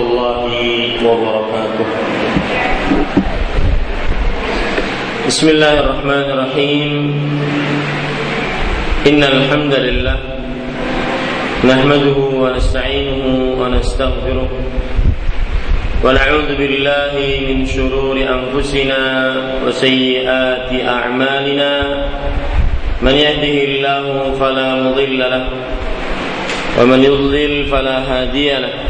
الله وبركاته. بسم الله الرحمن الرحيم. إن الحمد لله نحمده ونستعينه ونستغفره ونعوذ بالله من شرور أنفسنا وسيئات أعمالنا. من يهده الله فلا مضل له ومن يضلل فلا هادي له.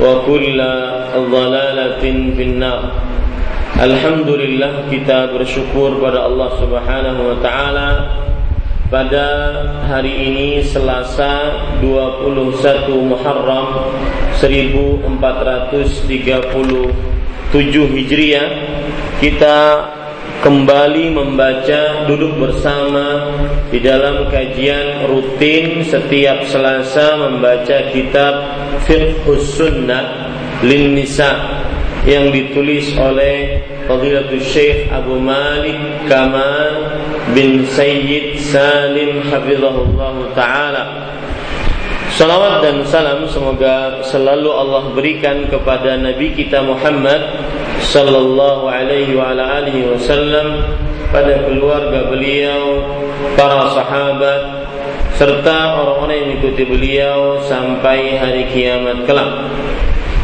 وكل ضلالة في النار Alhamdulillah kita bersyukur pada Allah Subhanahu wa taala pada hari ini Selasa 21 Muharram 1437 Hijriah kita kembali membaca duduk bersama di dalam kajian rutin setiap Selasa membaca kitab Fiqhus Sunnah lin Nisa yang ditulis oleh Fadilatul Syekh Abu Malik Kamal bin Sayyid Salim Hafizahullah Ta'ala Salawat dan salam semoga selalu Allah berikan kepada Nabi kita Muhammad sallallahu alaihi wa ala alihi wasallam pada keluarga beliau, para sahabat serta orang-orang yang mengikuti beliau sampai hari kiamat kelak.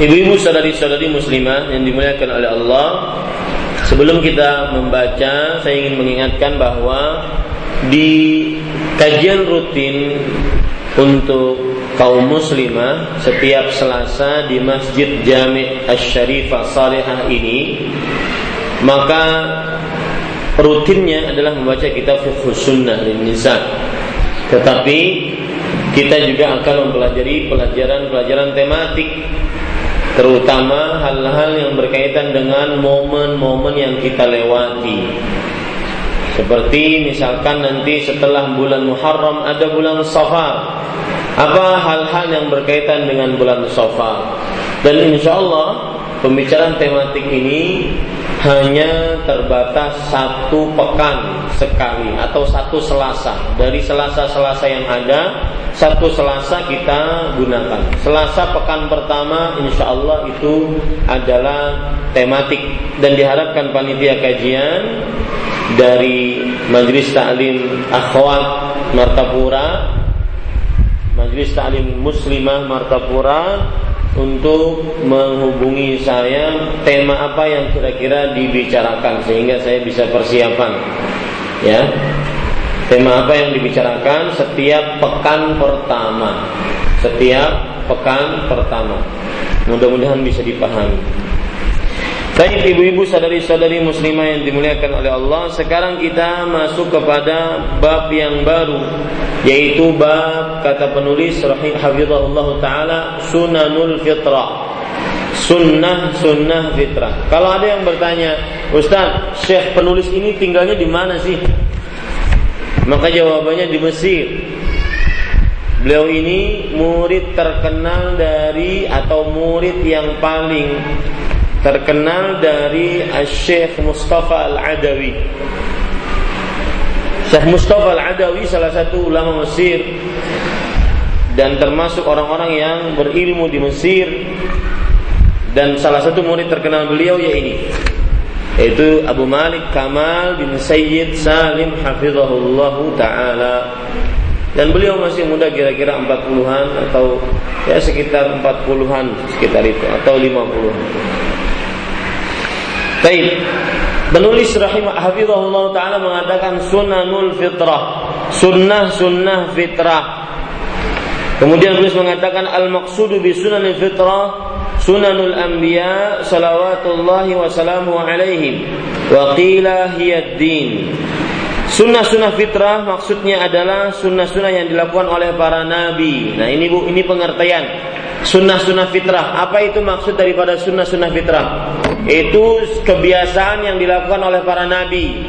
Ibu-ibu saudari-saudari muslimah yang dimuliakan oleh Allah Sebelum kita membaca Saya ingin mengingatkan bahwa Di kajian rutin untuk kaum muslimah setiap Selasa di Masjid Jami' Asy-Syarifah Salihah ini maka rutinnya adalah membaca kitab Fiqh Sunnah dan Nisa. Tetapi kita juga akan mempelajari pelajaran-pelajaran tematik terutama hal-hal yang berkaitan dengan momen-momen yang kita lewati seperti misalkan nanti setelah bulan Muharram ada bulan Safar. Apa hal-hal yang berkaitan dengan bulan Safar? Dan insya Allah pembicaraan tematik ini hanya terbatas satu pekan sekali atau satu selasa. Dari selasa-selasa yang ada satu selasa kita gunakan. Selasa pekan pertama insya Allah itu adalah tematik. Dan diharapkan panitia kajian dari Majelis Taklim Akhwat Martapura Majelis Taklim Muslimah Martapura untuk menghubungi saya tema apa yang kira-kira dibicarakan sehingga saya bisa persiapan ya tema apa yang dibicarakan setiap pekan pertama setiap pekan pertama. Mudah-mudahan bisa dipahami. Baik ibu-ibu sadari-sadari muslimah yang dimuliakan oleh Allah Sekarang kita masuk kepada bab yang baru Yaitu bab kata penulis Hafizahullah Ta'ala Sunanul Fitrah. Sunnah Sunnah Fitrah. Kalau ada yang bertanya Ustaz, Syekh penulis ini tinggalnya di mana sih? Maka jawabannya di Mesir. Beliau ini murid terkenal dari atau murid yang paling terkenal dari Syekh Mustafa Al-Adawi. Syekh Mustafa Al-Adawi salah satu ulama Mesir dan termasuk orang-orang yang berilmu di Mesir dan salah satu murid terkenal beliau ya ini yaitu Abu Malik Kamal bin Sayyid Salim hafizahullah taala dan beliau masih muda kira-kira 40-an atau ya sekitar 40-an sekitar itu atau 50-an. Baik. Penulis rahimah hafizahullah taala mengatakan sunanul fitrah. Sunnah sunnah fitrah. Kemudian penulis mengatakan al maqsudu bi sunanil fitrah sunanul anbiya salawatullahi wa salamu alaihim wa qila hiya din. Sunnah-sunnah fitrah maksudnya adalah sunnah-sunnah yang dilakukan oleh para nabi. Nah ini bu, ini pengertian sunnah-sunnah fitrah. Apa itu maksud daripada sunnah-sunnah fitrah? Itu kebiasaan yang dilakukan oleh para nabi.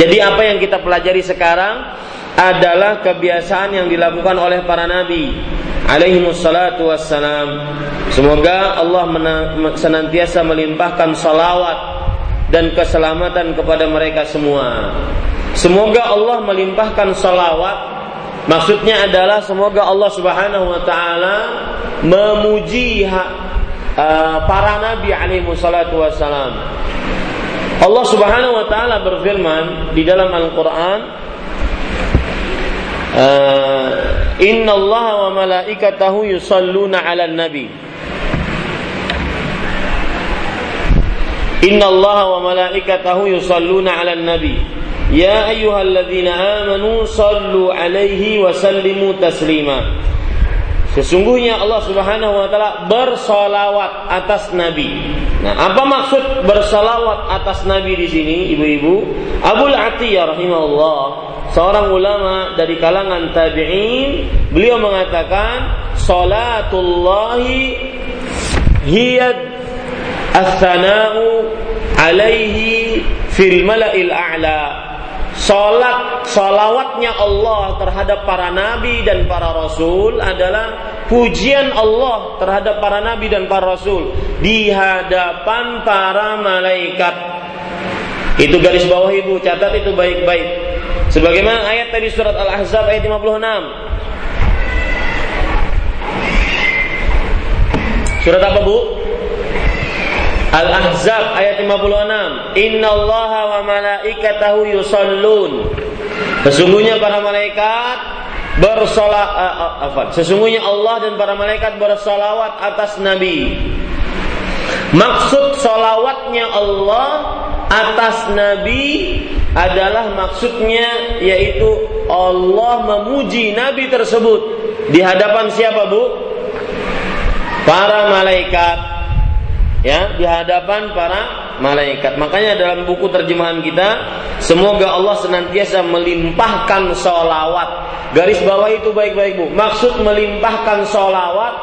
Jadi apa yang kita pelajari sekarang adalah kebiasaan yang dilakukan oleh para nabi alaihi wassalam. Semoga Allah senantiasa melimpahkan salawat dan keselamatan kepada mereka semua. Semoga Allah melimpahkan salawat Maksudnya adalah semoga Allah Subhanahu wa taala memuji uh, para nabi alaihi salatu wassalam. Allah Subhanahu wa taala berfirman di dalam Al-Qur'an uh, Inna Allah wa malaikatahu yusalluna 'alan nabi. Inna Allah wa malaikatahu yusalluna 'alan nabi. Ya ayyuhalladzina amanu sallu 'alaihi wa sallimu taslima Sesungguhnya Allah Subhanahu wa taala bersolawat atas Nabi. Nah, apa maksud bersolawat atas Nabi di sini, ibu-ibu? Abu Atiyah rahimahullah, seorang ulama dari kalangan tabi'in, beliau mengatakan salatullahi hiya as-sana'u alaihi fil mala'il a'la Salat, salawatnya Allah terhadap para nabi dan para rasul adalah pujian Allah terhadap para nabi dan para rasul di hadapan para malaikat. Itu garis bawah ibu, catat itu baik-baik. Sebagaimana ayat tadi surat Al-Ahzab ayat 56. Surat apa bu? Al-Ahzab ayat 56. Innallaha wa malaikatahu yusallun. Sesungguhnya para malaikat bersolat uh, uh, apa? Sesungguhnya Allah dan para malaikat bersolawat atas Nabi. Maksud solawatnya Allah atas Nabi adalah maksudnya yaitu Allah memuji Nabi tersebut di hadapan siapa bu? Para malaikat ya di hadapan para malaikat. Makanya dalam buku terjemahan kita, semoga Allah senantiasa melimpahkan solawat. Garis bawah itu baik-baik bu. Maksud melimpahkan solawat,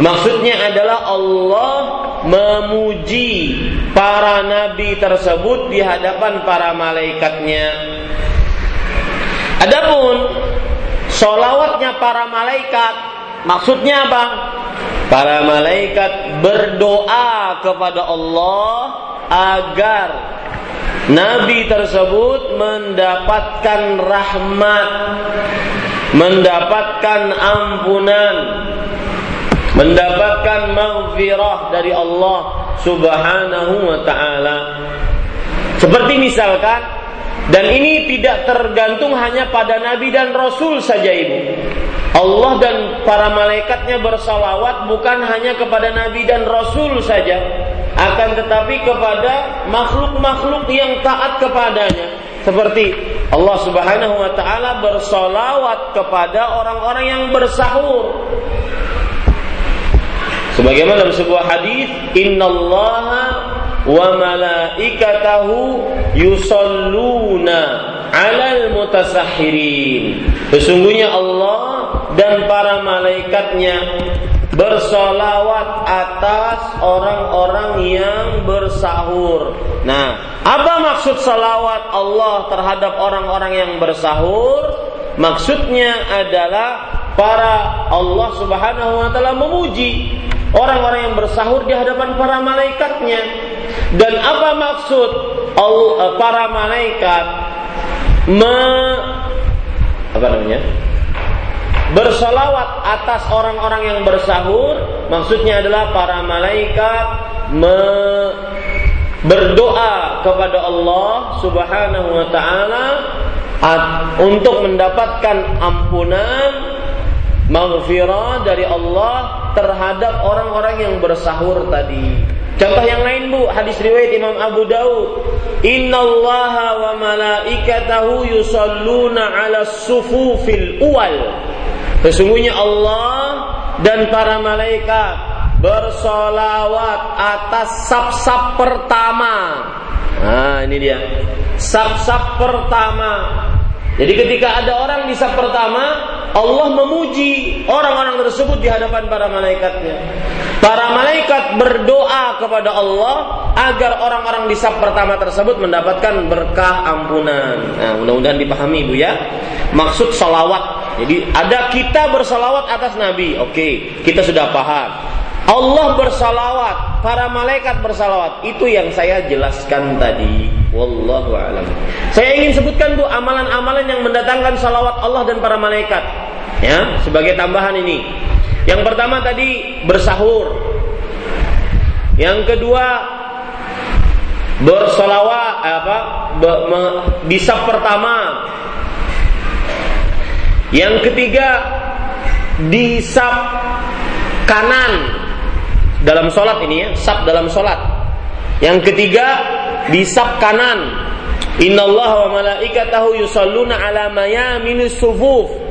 maksudnya adalah Allah memuji para nabi tersebut di hadapan para malaikatnya. Adapun solawatnya para malaikat, maksudnya apa? Para malaikat berdoa kepada Allah agar Nabi tersebut mendapatkan rahmat, mendapatkan ampunan, mendapatkan maghfirah dari Allah Subhanahu wa taala. Seperti misalkan dan ini tidak tergantung hanya pada nabi dan rasul saja Ibu. Allah dan para malaikatnya bersalawat bukan hanya kepada nabi dan rasul saja, akan tetapi kepada makhluk-makhluk yang taat kepadanya. Seperti Allah Subhanahu wa taala bersalawat kepada orang-orang yang bersahur. Sebagaimana dalam sebuah hadis, "Innallaha wa malaikatahu yusalluna 'alal mutasahhirin." Sesungguhnya Allah dan para malaikatnya bersolawat atas orang-orang yang bersahur. Nah, apa maksud salawat Allah terhadap orang-orang yang bersahur? Maksudnya adalah para Allah Subhanahu wa taala memuji orang-orang yang bersahur di hadapan para malaikatnya. Dan apa maksud eh, para malaikat me, apa namanya? Bersolawat atas orang-orang yang bersahur, maksudnya adalah para malaikat me, berdoa kepada Allah Subhanahu wa taala untuk mendapatkan ampunan maghfirah dari Allah terhadap orang-orang yang bersahur tadi. Contoh yang lain Bu, hadis riwayat Imam Abu Daud. Allah wa malaikatahu yusalluna ala sufufil uwal. Sesungguhnya Allah dan para malaikat bersolawat atas sap-sap pertama. Nah ini dia. Sap-sap pertama jadi ketika ada orang di saf pertama, Allah memuji orang-orang tersebut di hadapan para malaikatnya. Para malaikat berdoa kepada Allah agar orang-orang di saf pertama tersebut mendapatkan berkah ampunan. Nah, mudah-mudahan dipahami Bu ya. Maksud salawat. Jadi ada kita bersalawat atas Nabi. Oke, kita sudah paham. Allah bersalawat, para malaikat bersalawat. Itu yang saya jelaskan tadi. Wallahu alam. Saya ingin sebutkan Bu amalan-amalan yang mendatangkan salawat Allah dan para malaikat. Ya, sebagai tambahan ini. Yang pertama tadi bersahur. Yang kedua bersolawat apa be, me, di saf pertama. Yang ketiga di kanan dalam sholat ini ya, saf dalam sholat. Yang ketiga di sab kanan. Innallaha wa malaikatahu yusalluna ala mayaminus sufuf.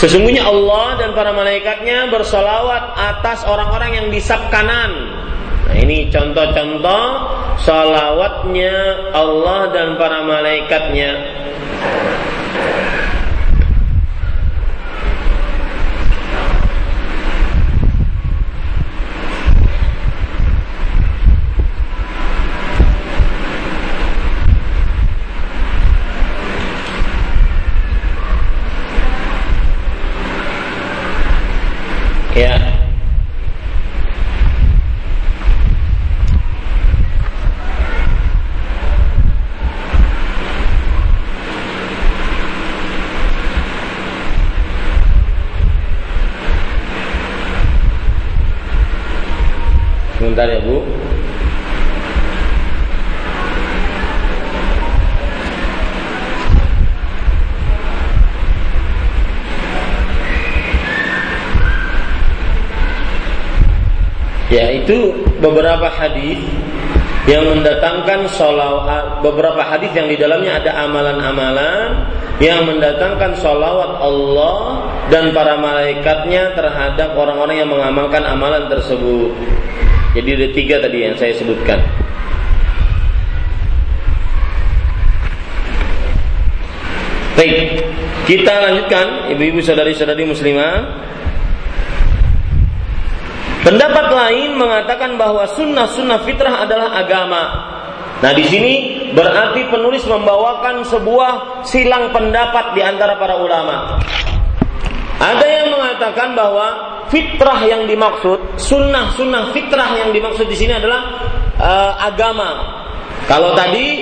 Sesungguhnya Allah dan para malaikatnya bersolawat atas orang-orang yang di sab kanan. Nah ini contoh-contoh salawatnya Allah dan para malaikatnya. Ya. Beberapa hadis yang mendatangkan sholawat beberapa hadis yang di dalamnya ada amalan-amalan yang mendatangkan sholawat Allah dan para malaikatnya terhadap orang-orang yang mengamalkan amalan tersebut. Jadi ada tiga tadi yang saya sebutkan. Baik, kita lanjutkan ibu-ibu saudari-saudari muslimah Pendapat lain mengatakan bahwa sunnah-sunnah fitrah adalah agama. Nah di sini berarti penulis membawakan sebuah silang pendapat di antara para ulama. Ada yang mengatakan bahwa fitrah yang dimaksud, sunnah-sunnah fitrah yang dimaksud di sini adalah uh, agama. Kalau tadi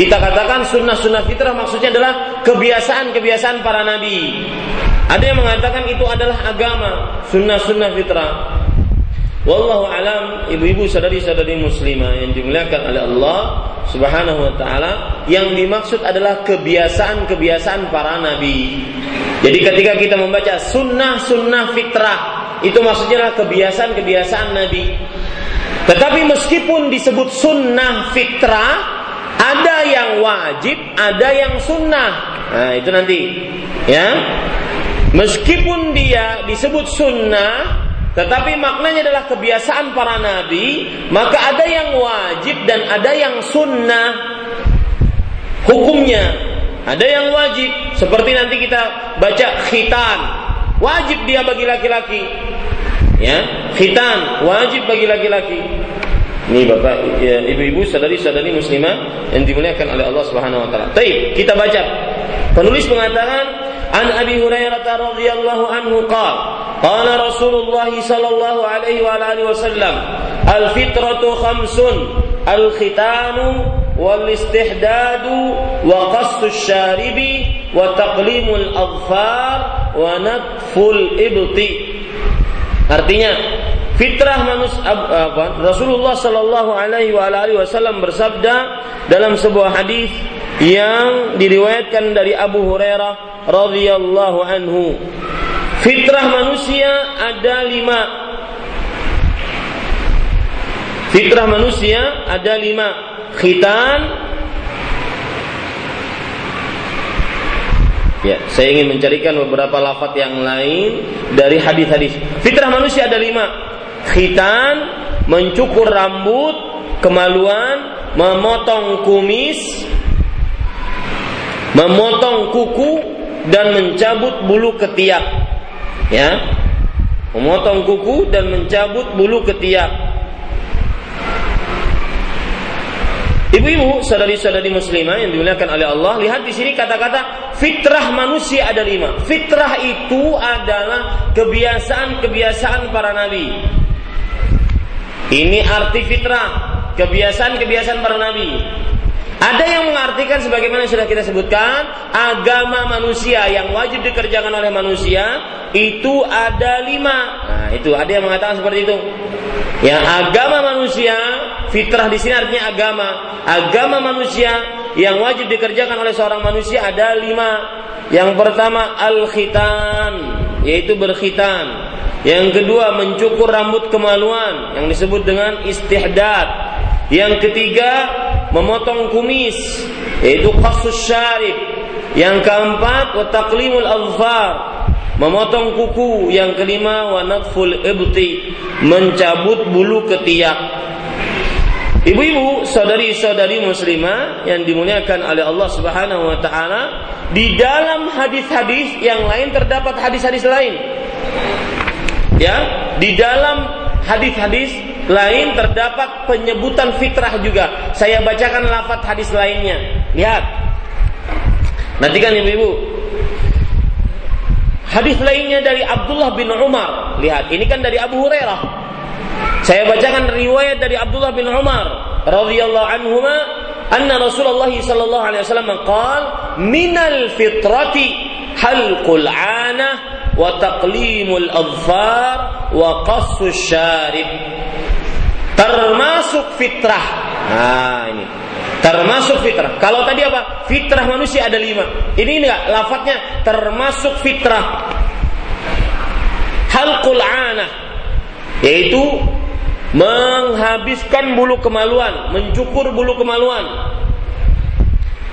kita katakan sunnah-sunnah fitrah maksudnya adalah kebiasaan-kebiasaan para nabi. Ada yang mengatakan itu adalah agama, sunnah-sunnah fitrah. Wallahu alam, ibu-ibu sadari-sadari muslimah yang dimuliakan oleh Allah Subhanahu wa taala, yang dimaksud adalah kebiasaan-kebiasaan para nabi. Jadi ketika kita membaca sunnah-sunnah fitrah, itu maksudnya adalah kebiasaan-kebiasaan nabi. Tetapi meskipun disebut sunnah fitrah, Ada yang wajib, ada yang sunnah. Nah, itu nanti. Ya. Meskipun dia disebut sunnah, tetapi maknanya adalah kebiasaan para nabi, maka ada yang wajib dan ada yang sunnah. Hukumnya ada yang wajib, seperti nanti kita baca khitan, wajib dia bagi laki-laki. Ya, khitan wajib bagi laki-laki. Ini Bapak, ya, Ibu-ibu, saudari-saudari muslimah yang dimuliakan oleh Allah Subhanahu wa taala. Baik, kita baca. Penulis mengatakan An Abi Hurairah radhiyallahu anhu qala alihi wasallam al fitratu khamsun al khitanu wal istihdadu wa qassu syaribi wa taqlimul adfar wa natful ibti Artinya fitrah manusia apa, Rasulullah Shallallahu Alaihi Wasallam bersabda dalam sebuah hadis yang diriwayatkan dari Abu Hurairah radhiyallahu anhu. Fitrah manusia ada lima. Fitrah manusia ada lima. Khitan, Ya, saya ingin mencarikan beberapa lafaz yang lain dari hadis-hadis. Fitrah manusia ada lima. Khitan, mencukur rambut, kemaluan, memotong kumis, memotong kuku, dan mencabut bulu ketiak. Ya, memotong kuku dan mencabut bulu ketiak. Ibu-ibu, saudari-saudari muslimah yang dimuliakan oleh Allah, lihat di sini kata-kata fitrah manusia ada lima. Fitrah itu adalah kebiasaan-kebiasaan para nabi. Ini arti fitrah, kebiasaan-kebiasaan para nabi. Ada yang mengartikan sebagaimana sudah kita sebutkan, agama manusia yang wajib dikerjakan oleh manusia itu ada lima. Nah, itu ada yang mengatakan seperti itu. Ya, agama manusia, fitrah di sini artinya agama. Agama manusia yang wajib dikerjakan oleh seorang manusia ada lima. Yang pertama al-khitan, yaitu berkhitan. Yang kedua mencukur rambut kemaluan yang disebut dengan istihdad. Yang ketiga memotong kumis yaitu qasus syarib. Yang keempat wa taqlimul memotong kuku yang kelima wa natful ibti mencabut bulu ketiak Ibu-ibu, saudari-saudari muslimah yang dimuliakan oleh Allah Subhanahu wa taala, di dalam hadis-hadis yang lain terdapat hadis-hadis lain. Ya, di dalam hadis-hadis lain terdapat penyebutan fitrah juga. Saya bacakan lafaz hadis lainnya. Lihat. Nanti kan ibu-ibu, Hadis lainnya dari Abdullah bin Umar. Lihat, ini kan dari Abu Hurairah. Saya bacakan riwayat dari Abdullah bin Umar radhiyallahu anhuma anna Rasulullah sallallahu alaihi wasallam qaal minal fitrati halqul ana wa taqlimul adfar wa qassus syarib. Termasuk fitrah. Nah, ini termasuk fitrah. Kalau tadi apa? Fitrah manusia ada lima. Ini enggak, lafadznya termasuk fitrah. Halqul anah, yaitu menghabiskan bulu kemaluan, mencukur bulu kemaluan.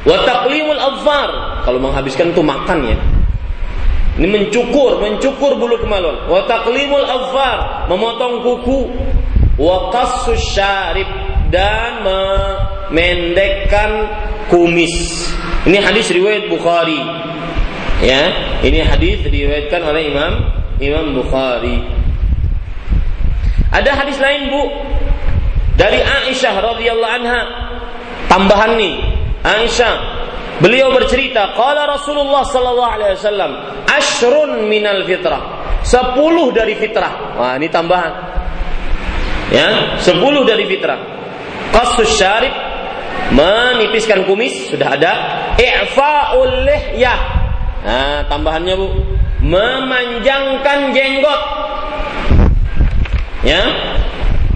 Wa taqlimul kalau menghabiskan itu makan ya. Ini mencukur, mencukur bulu kemaluan. Wa taqlimul memotong kuku. Wa qassus syarib dan memendekkan kumis. Ini hadis riwayat Bukhari. Ya, ini hadis diriwayatkan oleh Imam Imam Bukhari. Ada hadis lain, Bu. Dari Aisyah radhiyallahu anha. Tambahan nih. Aisyah beliau bercerita, qala Rasulullah sallallahu alaihi wasallam, ashrun minal fitrah. Sepuluh dari fitrah. Wah, ini tambahan. Ya, sepuluh dari fitrah. Qasus syarib menipiskan kumis sudah ada. I'fa'ul lihyah. Nah, tambahannya Bu, memanjangkan jenggot. Ya.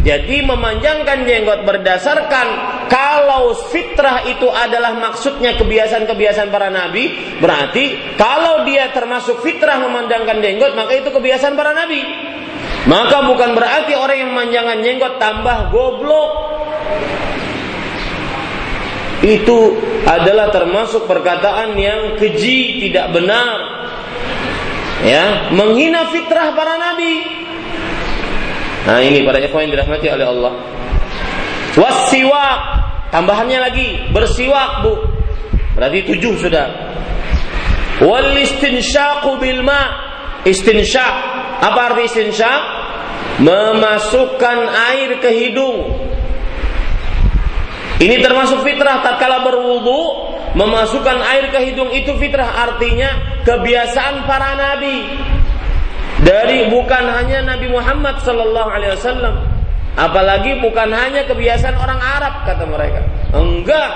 Jadi memanjangkan jenggot berdasarkan kalau fitrah itu adalah maksudnya kebiasaan-kebiasaan para nabi, berarti kalau dia termasuk fitrah memanjangkan jenggot, maka itu kebiasaan para nabi. Maka bukan berarti orang yang memanjangkan jenggot tambah goblok. itu adalah termasuk perkataan yang keji, tidak benar. Ya, menghina fitrah para nabi. Nah, ini para ikhwan yang dirahmati oleh Allah. Wasiwak, tambahannya lagi bersiwak, Bu. Berarti tujuh sudah. Wal istinsyaqu bil ma. Istinsyaq. Apa arti istinsyaq? Memasukkan air ke hidung ini termasuk fitrah tatkala berwudu memasukkan air ke hidung itu fitrah artinya kebiasaan para nabi. Dari bukan hanya Nabi Muhammad sallallahu alaihi wasallam, apalagi bukan hanya kebiasaan orang Arab kata mereka. Enggak,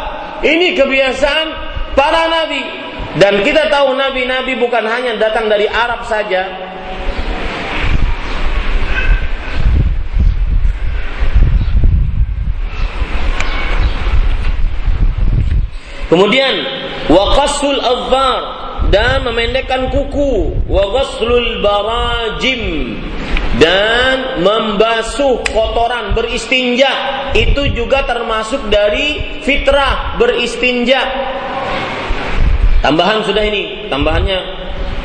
ini kebiasaan para nabi. Dan kita tahu nabi-nabi bukan hanya datang dari Arab saja, Kemudian waqasul azhar dan memendekkan kuku, wa barajim dan membasuh kotoran beristinja. Itu juga termasuk dari fitrah beristinja. Tambahan sudah ini, tambahannya.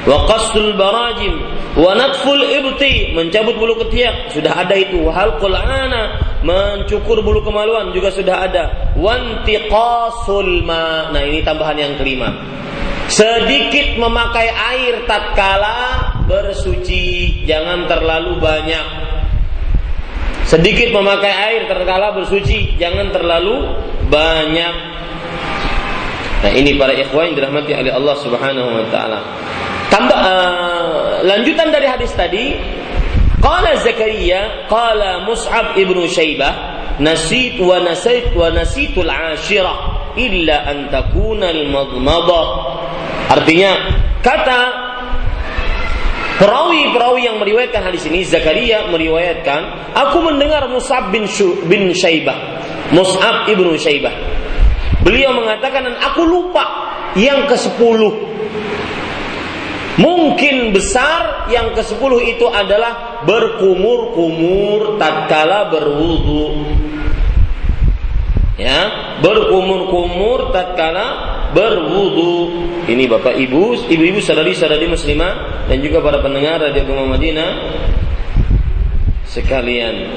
Wa qasul barajim wa natful ibti mencabut bulu ketiak. Sudah ada itu. Halqul ana mencukur bulu kemaluan juga sudah ada. Wantiqasul ma. Nah ini tambahan yang kelima. Sedikit memakai air tatkala bersuci. Jangan terlalu banyak. Sedikit memakai air tatkala bersuci. Jangan terlalu banyak. Nah ini para ikhwan yang dirahmati oleh Allah Subhanahu wa taala. Tambah uh, lanjutan dari hadis tadi, qala Zakaria, qala Mus'ab ibnu Syaibah, nasit wa nasit wa nasitul ashirah illa an takuna al-madmadah. Artinya, kata perawi-perawi yang meriwayatkan hadis ini Zakaria meriwayatkan, aku mendengar Mus'ab bin bin Syaibah, Mus'ab ibnu Syaibah. Beliau mengatakan dan aku lupa yang ke-10 Mungkin besar yang ke-10 itu adalah berkumur-kumur tatkala berwudu. Ya, berkumur-kumur tatkala berwudu. Ini Bapak Ibu, ibu-ibu saudari-saudari muslimah dan juga para pendengar Radio Gema Madinah sekalian.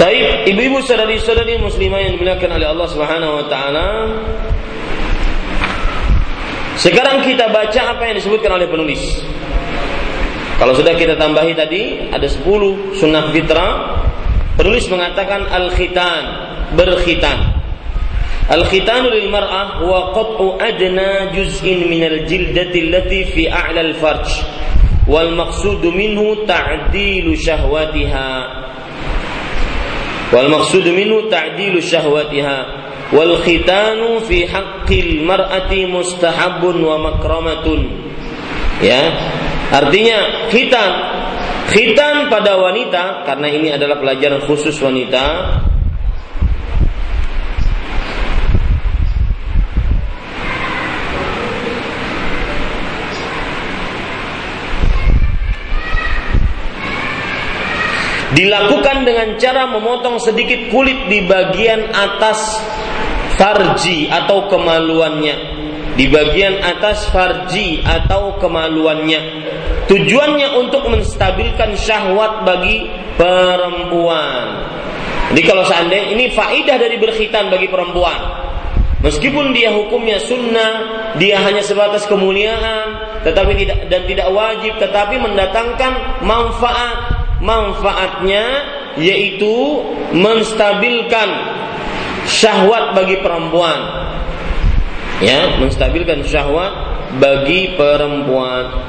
Taib, ibu-ibu saudari-saudari muslimah yang dimuliakan oleh Allah Subhanahu wa taala. Sekarang kita baca apa yang disebutkan oleh penulis. Kalau sudah kita tambahi tadi ada 10 sunnah fitrah. Penulis mengatakan al-khitan, berkhitan. Al-khitan lil mar'ah huwa qat'u adna juz'in min al-jildati allati fi a'la al-farj. Wal maqsudu minhu ta'dilu syahwatiha wal maksud minhu ta'dilu syahwatiha wal khitanu fi haqqil mar'ati mustahabun wa makramatun. Ya. Artinya khitan. Khitan pada wanita karena ini adalah pelajaran khusus wanita dilakukan dengan cara memotong sedikit kulit di bagian atas farji atau kemaluannya. Di bagian atas farji atau kemaluannya. Tujuannya untuk menstabilkan syahwat bagi perempuan. Jadi kalau seandainya ini faidah dari berkhitan bagi perempuan. Meskipun dia hukumnya sunnah, dia hanya sebatas kemuliaan, tetapi tidak dan tidak wajib, tetapi mendatangkan manfaat manfaatnya yaitu menstabilkan syahwat bagi perempuan. Ya, menstabilkan syahwat bagi perempuan.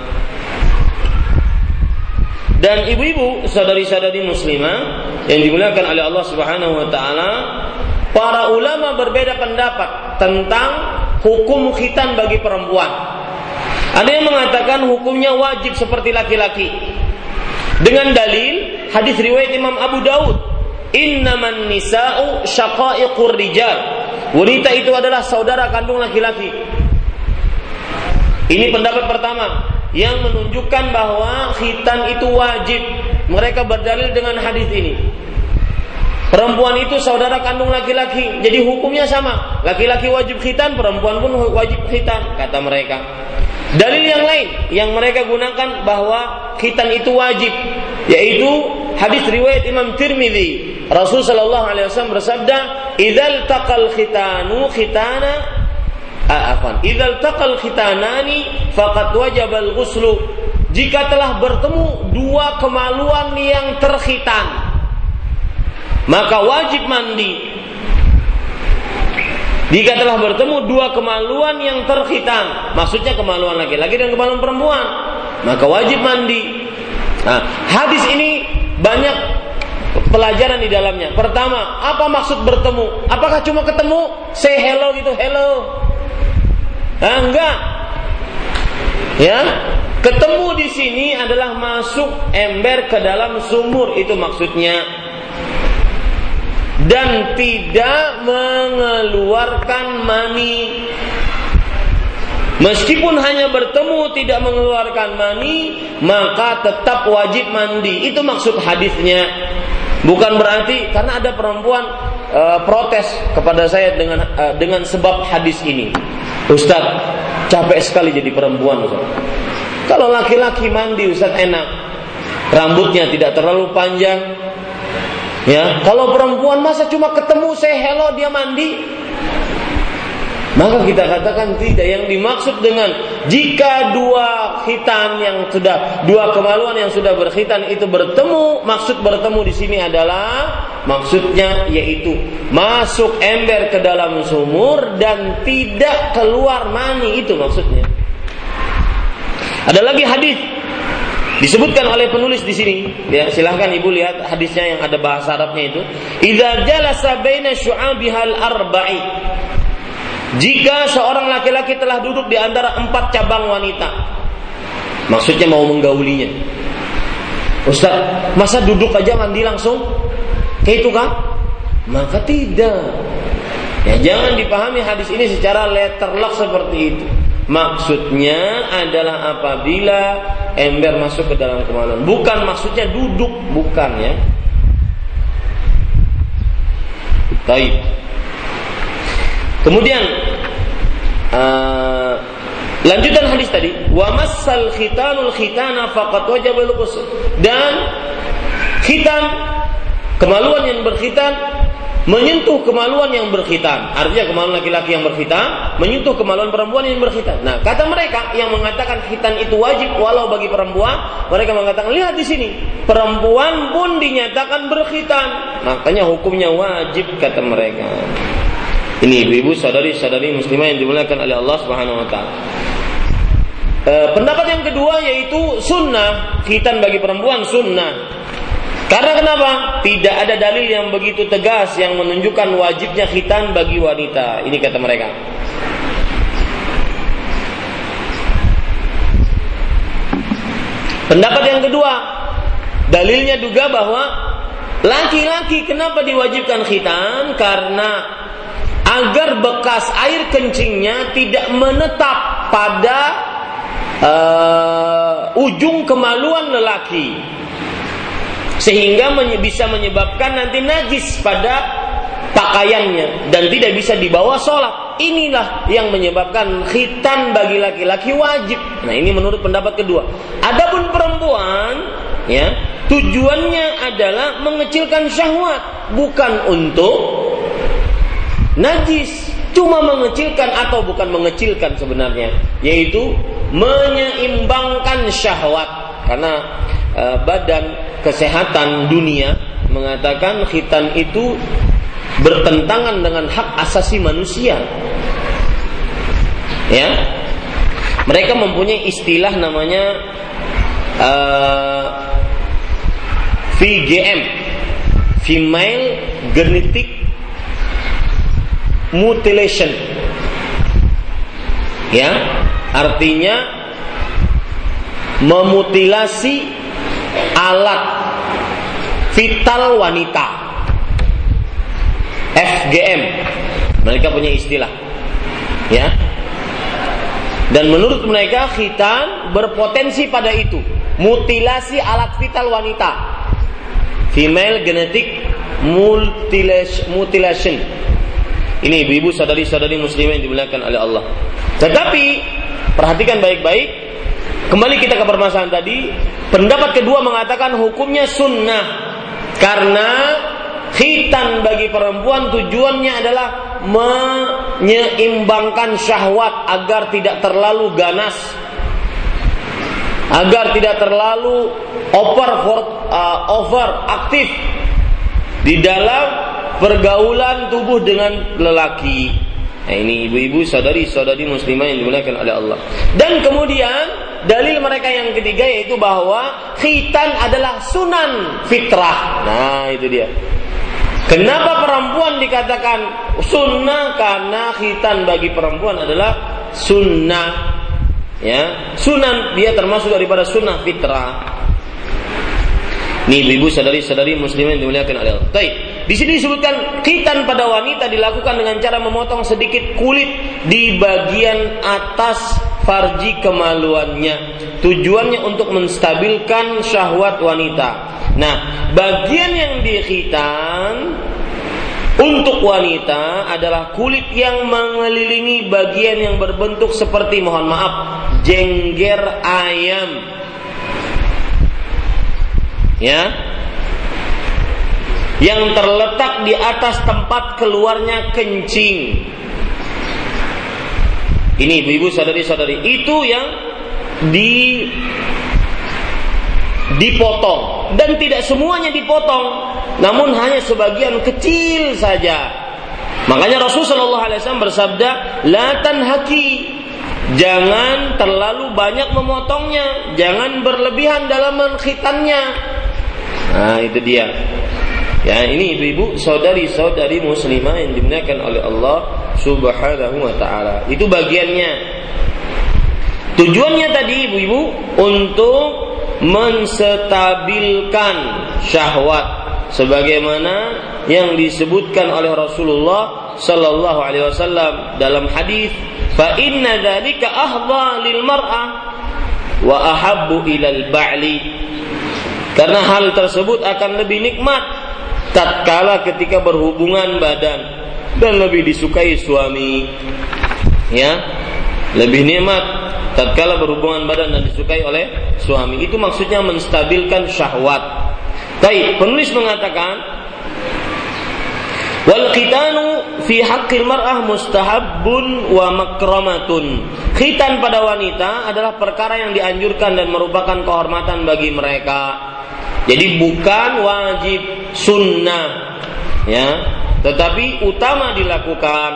Dan ibu-ibu, saudari-saudari muslimah yang dimuliakan oleh Allah Subhanahu wa taala, para ulama berbeda pendapat tentang hukum khitan bagi perempuan. Ada yang mengatakan hukumnya wajib seperti laki-laki dengan dalil hadis riwayat Imam Abu Daud innaman nisa'u syaqa'iqur rijal wanita itu adalah saudara kandung laki-laki ini pendapat pertama yang menunjukkan bahwa khitan itu wajib Mereka berdalil dengan hadis ini. Perempuan itu saudara kandung laki-laki, jadi hukumnya sama. Laki-laki wajib khitan, perempuan pun wajib khitan, kata mereka. Dalil yang lain yang mereka gunakan bahwa khitan itu wajib, yaitu hadis riwayat Imam Tirmidzi. Rasul sallallahu alaihi wasallam bersabda, "Idzal taqal khitanu khitana afan, idzal taqal khitanani faqad wajaba al-ghuslu." Jika telah bertemu dua kemaluan yang terkhitan, maka wajib mandi. Jika telah bertemu dua kemaluan yang terhitam, maksudnya kemaluan laki-laki dan kemaluan perempuan, maka wajib mandi. Nah, hadis ini banyak pelajaran di dalamnya. Pertama, apa maksud bertemu? Apakah cuma ketemu, say hello gitu, hello? Nah, enggak. Ya, ketemu di sini adalah masuk ember ke dalam sumur itu maksudnya dan tidak mengeluarkan mani. Meskipun hanya bertemu tidak mengeluarkan mani, maka tetap wajib mandi. Itu maksud hadisnya. Bukan berarti karena ada perempuan e, protes kepada saya dengan e, dengan sebab hadis ini. Ustaz, capek sekali jadi perempuan, Ustaz. Kalau laki-laki mandi Ustaz enak. Rambutnya tidak terlalu panjang, Ya, kalau perempuan masa cuma ketemu saya hello dia mandi? Maka kita katakan tidak yang dimaksud dengan jika dua khitan yang sudah dua kemaluan yang sudah berkhitan itu bertemu, maksud bertemu di sini adalah maksudnya yaitu masuk ember ke dalam sumur dan tidak keluar mani itu maksudnya. Ada lagi hadis Disebutkan oleh penulis di sini, ya silahkan ibu lihat hadisnya yang ada bahasa Arabnya itu. Idza jalasa baina syu'abihal arba'i. Jika seorang laki-laki telah duduk di antara empat cabang wanita, maksudnya mau menggaulinya. Ustaz, masa duduk aja mandi langsung? Kayak itu kan? Maka tidak. Ya jangan dipahami hadis ini secara letterlock seperti itu. Maksudnya adalah apabila ember masuk ke dalam kemaluan. Bukan maksudnya duduk, bukan ya. Baik. Kemudian uh, lanjutan hadis tadi, wa massal khitanul khitana faqad wajaba Dan khitan kemaluan yang berkhitan menyentuh kemaluan yang berkhitan. Artinya kemaluan laki-laki yang berkhitan menyentuh kemaluan perempuan yang berkhitan. Nah, kata mereka yang mengatakan khitan itu wajib walau bagi perempuan, mereka mengatakan lihat di sini, perempuan pun dinyatakan berkhitan. Makanya hukumnya wajib kata mereka. Ini ibu-ibu saudari-saudari muslimah yang dimuliakan oleh Allah Subhanahu wa taala. E, pendapat yang kedua yaitu sunnah khitan bagi perempuan sunnah karena kenapa? Tidak ada dalil yang begitu tegas yang menunjukkan wajibnya khitan bagi wanita. Ini kata mereka. Pendapat yang kedua, dalilnya juga bahwa laki-laki kenapa diwajibkan khitan? Karena agar bekas air kencingnya tidak menetap pada uh, ujung kemaluan lelaki sehingga bisa menyebabkan nanti najis pada pakaiannya dan tidak bisa dibawa sholat. Inilah yang menyebabkan khitan bagi laki-laki wajib. Nah ini menurut pendapat kedua. Adapun perempuan, ya tujuannya adalah mengecilkan syahwat, bukan untuk najis. Cuma mengecilkan atau bukan mengecilkan sebenarnya, yaitu menyeimbangkan syahwat. Karena uh, badan kesehatan dunia mengatakan khitan itu bertentangan dengan hak asasi manusia. Ya. Mereka mempunyai istilah namanya uh, eh, VGM, Female Genetic Mutilation. Ya, artinya memutilasi alat vital wanita. FGM. Mereka punya istilah. Ya. Dan menurut mereka khitan berpotensi pada itu, mutilasi alat vital wanita. Female genetic mutilation. Ini ibu-ibu sadari-sadari muslimah yang dimuliakan oleh Allah. Tetapi perhatikan baik-baik. Kembali kita ke permasalahan tadi. Pendapat kedua mengatakan hukumnya sunnah karena khitan bagi perempuan tujuannya adalah menyeimbangkan syahwat agar tidak terlalu ganas agar tidak terlalu over uh, over aktif di dalam pergaulan tubuh dengan lelaki. Nah, ini ibu-ibu saudari-saudari muslimah yang dimuliakan oleh Allah. Dan kemudian dalil mereka yang ketiga yaitu bahwa khitan adalah sunan fitrah. Nah, itu dia. Kenapa perempuan dikatakan sunnah? Karena khitan bagi perempuan adalah sunnah. Ya, sunan dia termasuk daripada sunnah fitrah. Nih ibu sadari-sadari muslimin dimuliakan oleh Allah. Baik. Di sini disebutkan khitan pada wanita dilakukan dengan cara memotong sedikit kulit di bagian atas farji kemaluannya. Tujuannya untuk menstabilkan syahwat wanita. Nah, bagian yang dikhitan untuk wanita adalah kulit yang mengelilingi bagian yang berbentuk seperti mohon maaf jengger ayam ya yang terletak di atas tempat keluarnya kencing. Ini ibu-ibu sadari-sadari itu yang di dipotong dan tidak semuanya dipotong, namun hanya sebagian kecil saja. Makanya Rasulullah SAW bersabda, "La tanhaki." Jangan terlalu banyak memotongnya, jangan berlebihan dalam mengkhitannya Nah, itu dia. Ya, ini ibu-ibu, saudari-saudari muslimah yang dimuliakan oleh Allah Subhanahu wa taala. Itu bagiannya. Tujuannya tadi ibu-ibu untuk menstabilkan syahwat sebagaimana yang disebutkan oleh Rasulullah sallallahu alaihi wasallam dalam hadis fa inna dzalika ahdha lil mar'ah wa ahabbu ilal ba'li karena hal tersebut akan lebih nikmat tatkala ketika berhubungan badan dan lebih disukai suami. Ya, lebih nikmat tatkala berhubungan badan dan disukai oleh suami. Itu maksudnya menstabilkan syahwat. Baik, penulis mengatakan Wal khitanu fi haqqil mar'ah mustahabbun wa makramatun. Khitan pada wanita adalah perkara yang dianjurkan dan merupakan kehormatan bagi mereka. Jadi bukan wajib sunnah, ya, tetapi utama dilakukan.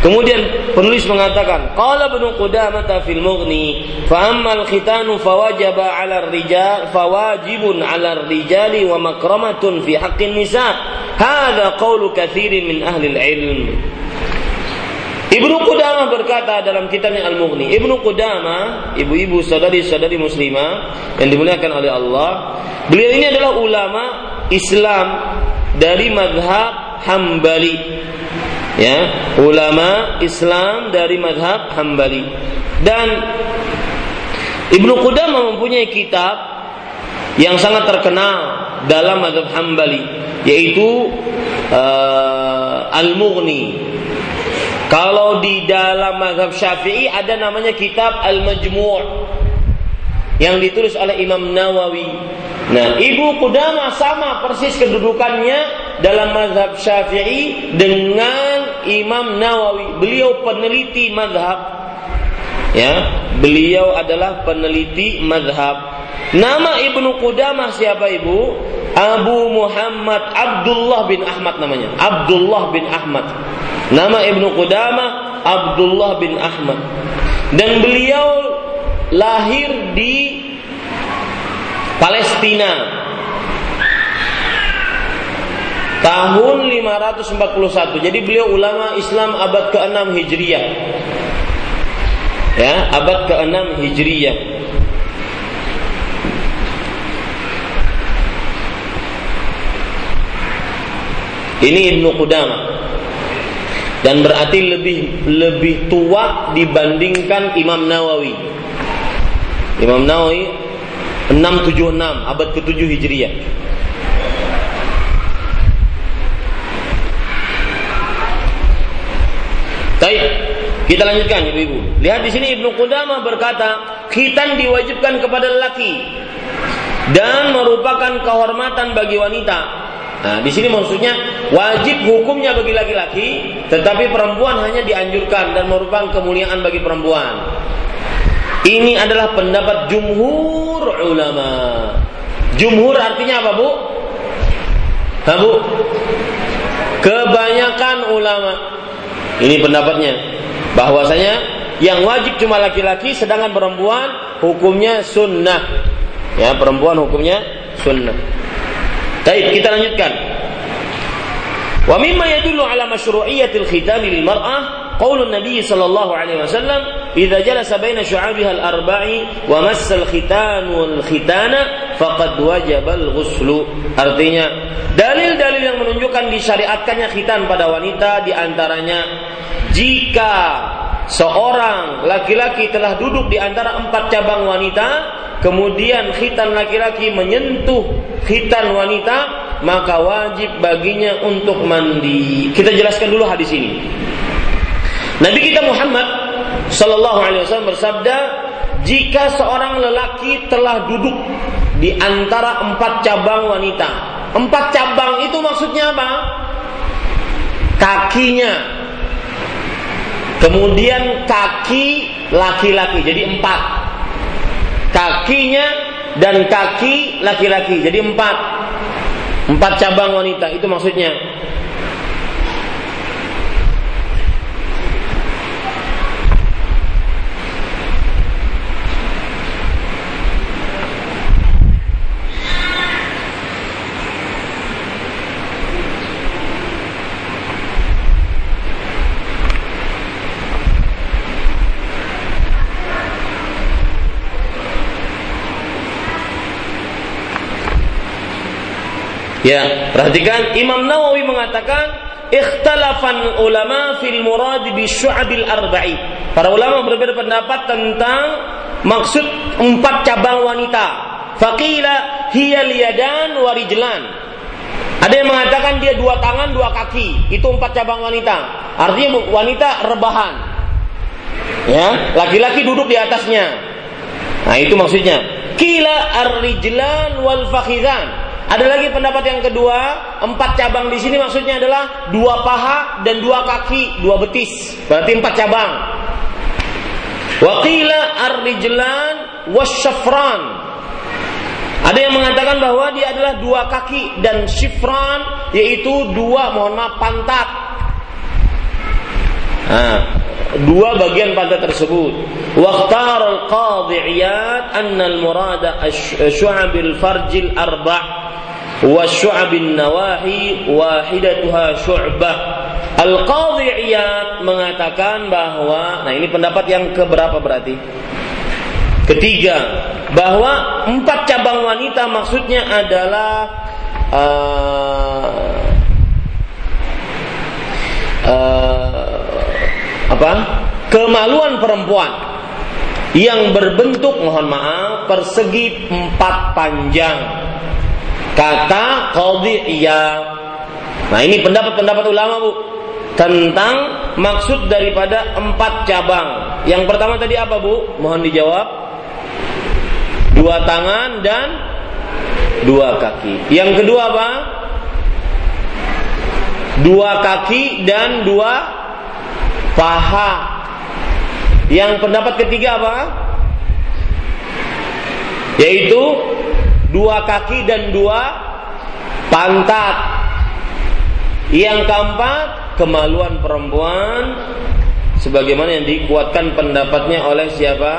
Kemudian penulis mengatakan, qala Ibnu Qudamah fil Mughni, fa ammal khitanu fawajaba 'ala ar-rijal fawajibun 'ala ar-rijali wa makramatun fi haqqin nisa. Hadza qawlu katsirin min ahli al-'ilm. Ibnu Qudamah berkata dalam kitabnya Al-Mughni, Ibnu Qudamah, ibu-ibu saudari-saudari muslimah yang dimuliakan oleh Allah, beliau ini adalah ulama Islam dari madhab Hambali. Ya, ulama Islam dari madhab Hambali. Dan Ibnu Qudamah mempunyai kitab yang sangat terkenal dalam madhab Hambali, yaitu uh, Al-Mughni kalau di dalam mazhab Syafi'i ada namanya kitab Al-Majmu' yang ditulis oleh Imam Nawawi. Nah, Ibu Qudamah sama persis kedudukannya dalam mazhab Syafi'i dengan Imam Nawawi. Beliau peneliti mazhab. Ya, beliau adalah peneliti mazhab. Nama Ibnu Qudamah siapa Ibu? Abu Muhammad Abdullah bin Ahmad namanya. Abdullah bin Ahmad. Nama Ibnu Qudamah Abdullah bin Ahmad. Dan beliau lahir di Palestina tahun 541. Jadi beliau ulama Islam abad ke-6 Hijriyah. Ya, abad ke-6 Hijriyah. Ini Ibnu Qudamah dan berarti lebih lebih tua dibandingkan Imam Nawawi. Imam Nawawi 676 abad ke-7 Hijriah. Baik, kita lanjutkan Ibu-ibu. Lihat di sini Ibnu Qudamah berkata, khitan diwajibkan kepada lelaki dan merupakan kehormatan bagi wanita Nah, di sini maksudnya wajib hukumnya bagi laki-laki, tetapi perempuan hanya dianjurkan dan merupakan kemuliaan bagi perempuan. Ini adalah pendapat jumhur ulama. Jumhur artinya apa, Bu? Ha, Bu? Kebanyakan ulama. Ini pendapatnya. Bahwasanya yang wajib cuma laki-laki sedangkan perempuan hukumnya sunnah. Ya, perempuan hukumnya sunnah. Baik, kita lanjutkan. Wa mimma yadullu ala masyru'iyyatil khitami lil mar'ah qaulun Nabi sallallahu alaihi wasallam idza jalasa baina syu'abiha al-arba'i wa massa al-khitan wal khitana faqad wajaba al-ghuslu artinya dalil-dalil yang menunjukkan disyariatkannya khitan pada wanita di antaranya jika seorang laki-laki telah duduk di antara empat cabang wanita kemudian khitan laki-laki menyentuh khitan wanita maka wajib baginya untuk mandi. Kita jelaskan dulu hadis ini. Nabi kita Muhammad Sallallahu Alaihi Wasallam bersabda, jika seorang lelaki telah duduk di antara empat cabang wanita, empat cabang itu maksudnya apa? Kakinya, kemudian kaki laki-laki, jadi empat. Kakinya dan kaki laki-laki, jadi empat. Empat cabang wanita itu maksudnya. Ya, perhatikan Imam Nawawi mengatakan ikhtalafan ulama fil murad bi syu'abil arba'i. Para ulama berbeda pendapat tentang maksud empat cabang wanita. Faqila hiya liyadan wa rijlan. Ada yang mengatakan dia dua tangan, dua kaki. Itu empat cabang wanita. Artinya wanita rebahan. Ya, laki-laki duduk di atasnya. Nah, itu maksudnya. Kila ar-rijlan wal fakhizan. Ada lagi pendapat yang kedua, empat cabang di sini maksudnya adalah dua paha dan dua kaki, dua betis. Berarti empat cabang. Wakila ar-rijlan wasyafran. Ada yang mengatakan bahwa dia adalah dua kaki dan shifran yaitu dua mohon maaf pantat. Nah, dua bagian pantat tersebut. Waqtar al-qadhi Iyad anna al-murada syu'abil farjil arba' wa syu'abin nawahi wahidatuha syu'bah Al-Qadhi Iyad mengatakan bahwa nah ini pendapat yang keberapa berarti? Ketiga, bahwa empat cabang wanita maksudnya adalah uh, uh, apa? Kemaluan perempuan yang berbentuk mohon maaf persegi empat panjang Kata Iyad. Nah ini pendapat-pendapat ulama bu tentang maksud daripada empat cabang. Yang pertama tadi apa bu? Mohon dijawab. Dua tangan dan dua kaki. Yang kedua apa? Dua kaki dan dua paha. Yang pendapat ketiga apa? Yaitu dua kaki dan dua pantat. Yang keempat, kemaluan perempuan sebagaimana yang dikuatkan pendapatnya oleh siapa?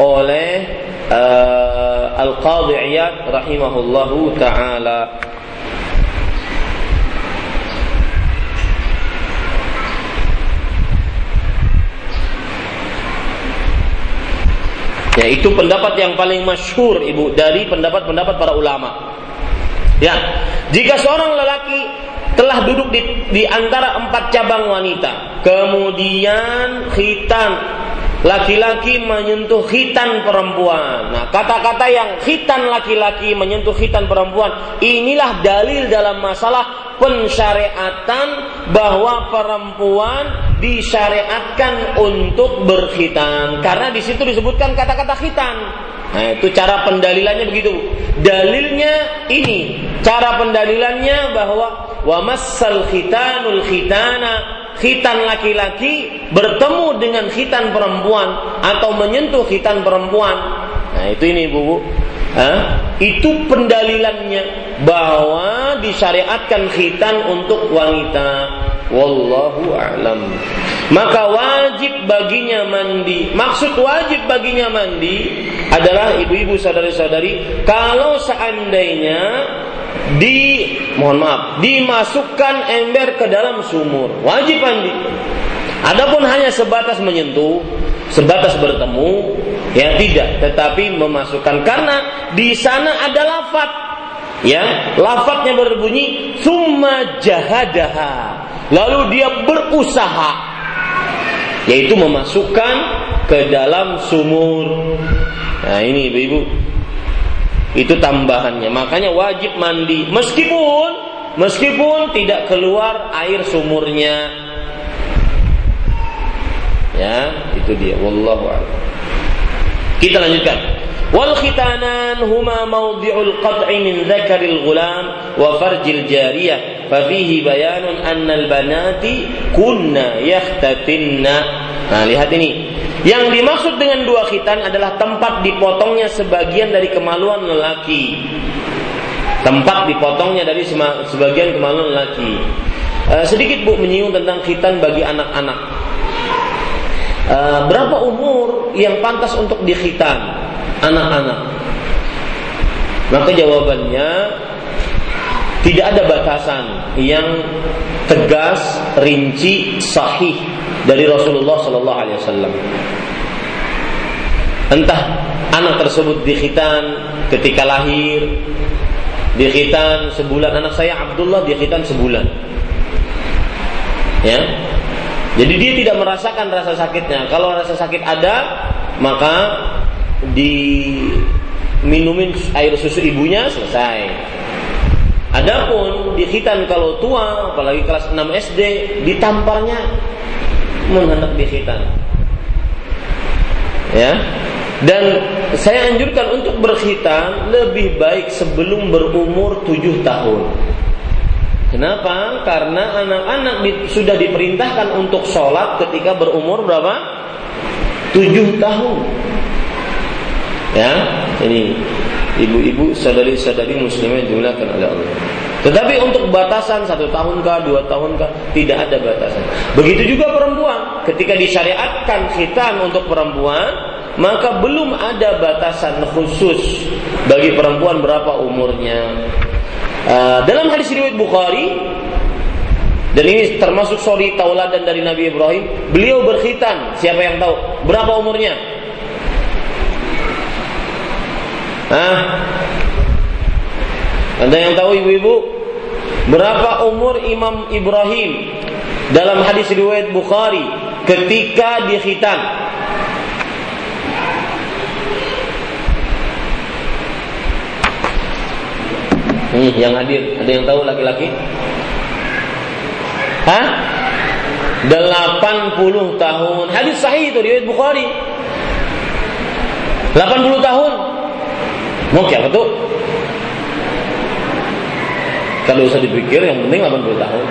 Oleh uh, Al-Qadhi Iyad rahimahullahu taala. Ya, itu pendapat yang paling masyhur Ibu dari pendapat-pendapat para ulama. Ya, jika seorang lelaki telah duduk di, di antara empat cabang wanita, kemudian khitan laki-laki menyentuh khitan perempuan. Nah, kata-kata yang khitan laki-laki menyentuh khitan perempuan, inilah dalil dalam masalah pensyariatan bahwa perempuan disyariatkan untuk berkhitan karena di situ disebutkan kata-kata khitan. Nah, itu cara pendalilannya begitu. Dalilnya ini, cara pendalilannya bahwa wa massal khitanul khitana khitan laki-laki bertemu dengan khitan perempuan atau menyentuh khitan perempuan. Nah, itu ini Bu. Hah? Itu pendalilannya bahwa disyariatkan khitan untuk wanita. Wallahu a'lam. Maka wajib baginya mandi. Maksud wajib baginya mandi adalah ibu-ibu saudari-saudari kalau seandainya di mohon maaf dimasukkan ember ke dalam sumur. Wajib mandi adapun hanya sebatas menyentuh sebatas bertemu ya tidak. Tetapi memasukkan karena di sana ada lafat ya. Lafadznya berbunyi summa jahadaha. Lalu dia berusaha yaitu memasukkan ke dalam sumur. Nah ini ibu-ibu itu tambahannya. Makanya wajib mandi meskipun meskipun tidak keluar air sumurnya. Ya, itu dia. Wallahu. Kita lanjutkan. Wal khitanan huma mawdi'ul qat'i min dzakaril ghulam wa farjil jariyah. Fafihi bayanun annal banati kunna yahtatinna. Nah, lihat ini. Yang dimaksud dengan dua khitan adalah tempat dipotongnya sebagian dari kemaluan lelaki. Tempat dipotongnya dari sebagian kemaluan lelaki. Uh, sedikit Bu menyinggung tentang khitan bagi anak-anak. Uh, berapa umur yang pantas untuk dikhitan anak-anak? Maka jawabannya tidak ada batasan yang tegas, rinci, sahih dari Rasulullah Sallallahu Alaihi Wasallam. Entah anak tersebut dikhitan ketika lahir, dikhitan sebulan. Anak saya Abdullah dikhitan sebulan. Ya, jadi dia tidak merasakan rasa sakitnya. Kalau rasa sakit ada, maka diminumin air susu ibunya selesai. Adapun di khitan kalau tua, apalagi kelas 6 SD, ditamparnya menghendak di khitan. Ya. Dan saya anjurkan untuk berkhitan lebih baik sebelum berumur 7 tahun. Kenapa? Karena anak-anak sudah diperintahkan untuk sholat ketika berumur berapa? 7 tahun. Ya, ini ibu-ibu saudari-saudari muslimah dimulakan oleh Allah. Tetapi untuk batasan satu tahun kah, dua tahun kah, tidak ada batasan. Begitu juga perempuan, ketika disyariatkan khitan untuk perempuan, maka belum ada batasan khusus bagi perempuan berapa umurnya. Uh, dalam hadis riwayat Bukhari dan ini termasuk sorry tauladan dari Nabi Ibrahim, beliau berkhitan. Siapa yang tahu berapa umurnya? Hah? Ada yang tahu ibu-ibu? Berapa umur Imam Ibrahim dalam hadis riwayat Bukhari ketika di khitan? Hmm, yang hadir, ada yang tahu laki-laki? Hah? 80 tahun. Hadis sahih itu riwayat Bukhari. 80 tahun. Apa tuh? Kalau usah dipikir, yang penting 80 tahun.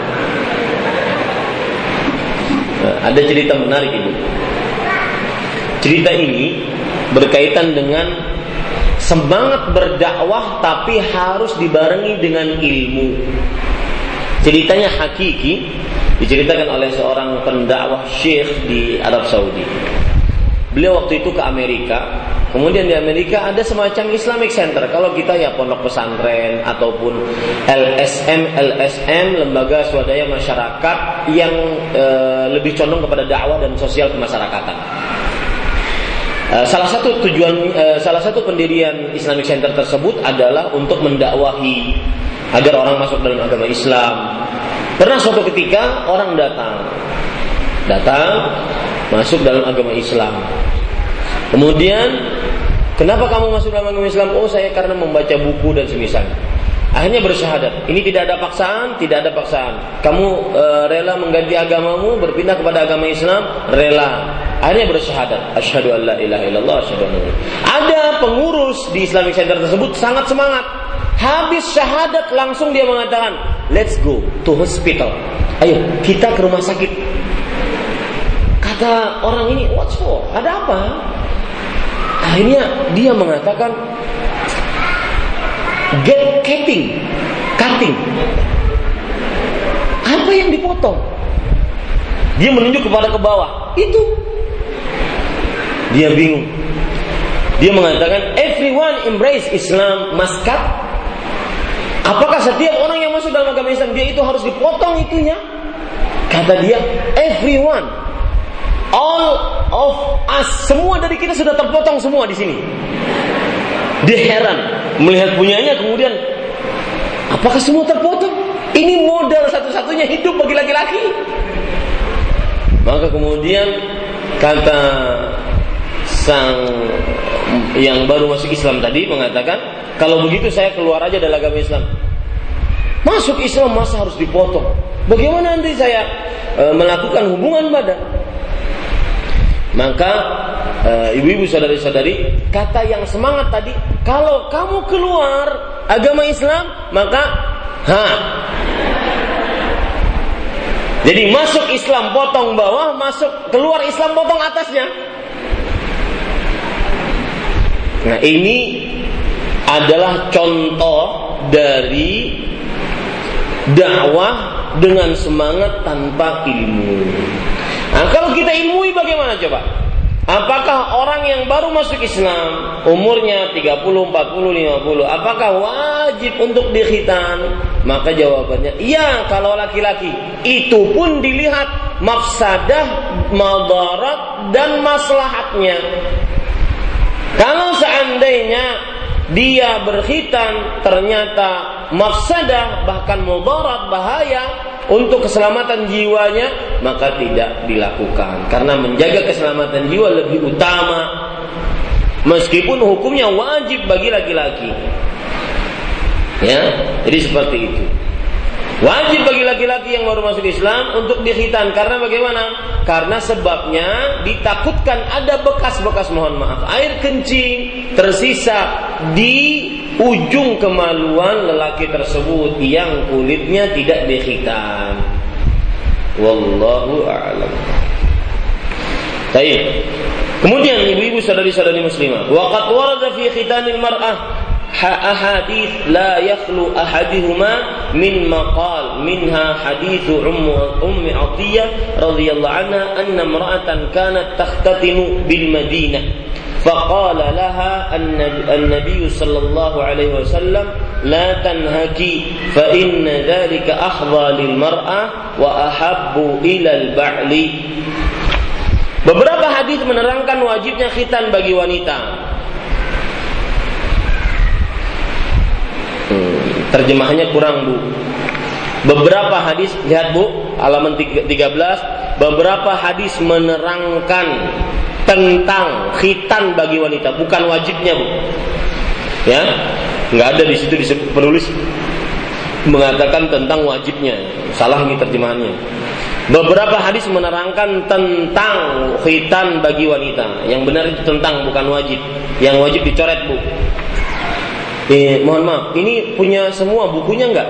Nah, ada cerita menarik ini. Cerita ini berkaitan dengan semangat berdakwah tapi harus dibarengi dengan ilmu. Ceritanya hakiki diceritakan oleh seorang pendakwah syekh di Arab Saudi. Beliau waktu itu ke Amerika. Kemudian di Amerika ada semacam Islamic Center. Kalau kita ya pondok pesantren ataupun LSM, LSM, lembaga swadaya masyarakat yang e, lebih condong kepada dakwah dan sosial kemasyarakatan. E, salah satu tujuan, e, salah satu pendirian Islamic Center tersebut adalah untuk mendakwahi agar orang masuk dalam agama Islam. Pernah suatu ketika orang datang, datang masuk dalam agama Islam. Kemudian, kenapa kamu masuk dalam agama Islam? Oh, saya karena membaca buku dan semisal. Akhirnya bersyahadat. Ini tidak ada paksaan, tidak ada paksaan. Kamu e, rela mengganti agamamu, berpindah kepada agama Islam, rela. Akhirnya bersyahadat. Asyhadu an la ilaha illallah, asyhadu Ada pengurus di Islamic Center tersebut sangat semangat. Habis syahadat langsung dia mengatakan, "Let's go to hospital." Ayo, kita ke rumah sakit. Kata orang ini, "What for? Ada apa?" Akhirnya dia mengatakan, get cutting, cutting. Apa yang dipotong? Dia menunjuk kepada ke bawah. Itu. Dia bingung. Dia mengatakan everyone embrace Islam cut. Apakah setiap orang yang masuk dalam agama Islam dia itu harus dipotong itunya? Kata dia, everyone, all of us, semua dari kita sudah terpotong semua di sini. Dia heran melihat punyanya kemudian apakah semua terpotong? Ini modal satu-satunya hidup bagi laki-laki. Maka kemudian kata sang yang baru masuk Islam tadi mengatakan, kalau begitu saya keluar aja dari agama Islam. Masuk Islam masa harus dipotong? Bagaimana nanti saya e, melakukan hubungan badan? Maka Eh, ibu-ibu saudari-saudari, kata yang semangat tadi, kalau kamu keluar agama Islam, maka ha. Jadi masuk Islam potong bawah, masuk keluar Islam potong atasnya. Nah, ini adalah contoh dari dakwah dengan semangat tanpa ilmu. Nah, kalau kita ilmui bagaimana coba? Apakah orang yang baru masuk Islam umurnya 30, 40, 50 apakah wajib untuk dikhitan? Maka jawabannya iya kalau laki-laki. Itu pun dilihat mafsadah, madarat dan maslahatnya. Kalau seandainya dia berkhitan ternyata mafsadah bahkan mudarat bahaya untuk keselamatan jiwanya maka tidak dilakukan. Karena menjaga keselamatan jiwa lebih utama. Meskipun hukumnya wajib bagi laki-laki. Ya jadi seperti itu Wajib bagi laki-laki yang baru masuk Islam untuk dikhitan karena bagaimana? Karena sebabnya ditakutkan ada bekas-bekas mohon maaf air kencing tersisa di ujung kemaluan lelaki tersebut yang kulitnya tidak dikhitan. Wallahu a'lam. Baik. Kemudian ibu-ibu saudari-saudari muslimah, waqad warada fi khitanil mar'ah أحاديث لا يخلو أحدهما من مقال منها حديث أم أم عطية رضي الله عنها أن امرأة كانت تختتن بالمدينة فقال لها النبي صلى الله عليه وسلم لا تنهكي فإن ذلك أحظى للمرأة وأحب إلى البعل Beberapa hadis menerangkan wajibnya khitan bagi wanita. Terjemahannya kurang bu. Beberapa hadis lihat bu halaman 13 beberapa hadis menerangkan tentang khitan bagi wanita bukan wajibnya bu. Ya? Nggak ada di situ disebut penulis mengatakan tentang wajibnya. Salah ini terjemahannya. Beberapa hadis menerangkan tentang khitan bagi wanita. Yang benar itu tentang bukan wajib. Yang wajib dicoret bu Eh, mohon maaf, ini punya semua bukunya enggak?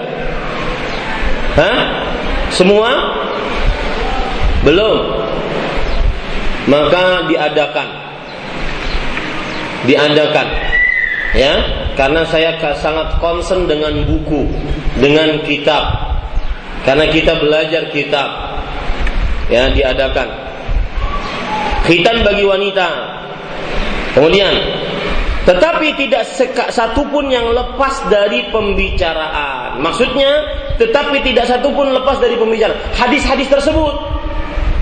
Hah? Semua? Belum. Maka diadakan. Diadakan. Ya, karena saya sangat concern dengan buku, dengan kitab. Karena kita belajar kitab. Ya, diadakan. Khitan bagi wanita. Kemudian tetapi tidak satu pun yang lepas dari pembicaraan. Maksudnya, tetapi tidak satu pun lepas dari pembicaraan. Hadis-hadis tersebut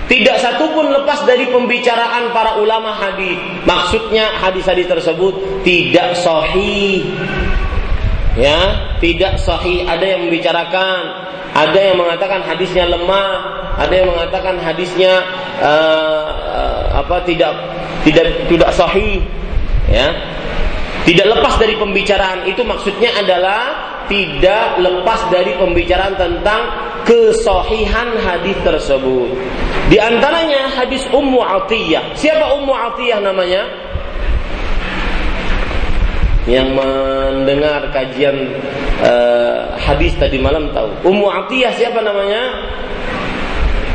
tidak satu pun lepas dari pembicaraan para ulama hadis. Maksudnya hadis-hadis tersebut tidak sahih. Ya, tidak sahih. Ada yang membicarakan, ada yang mengatakan hadisnya lemah, ada yang mengatakan hadisnya uh, apa tidak tidak tidak sahih. Ya, tidak lepas dari pembicaraan itu maksudnya adalah tidak lepas dari pembicaraan tentang kesohihan hadis tersebut. Di antaranya hadis Ummu Atiyah. Siapa Ummu Atiyah namanya? Yang mendengar kajian uh, hadis tadi malam tahu. Ummu Atiyah siapa namanya?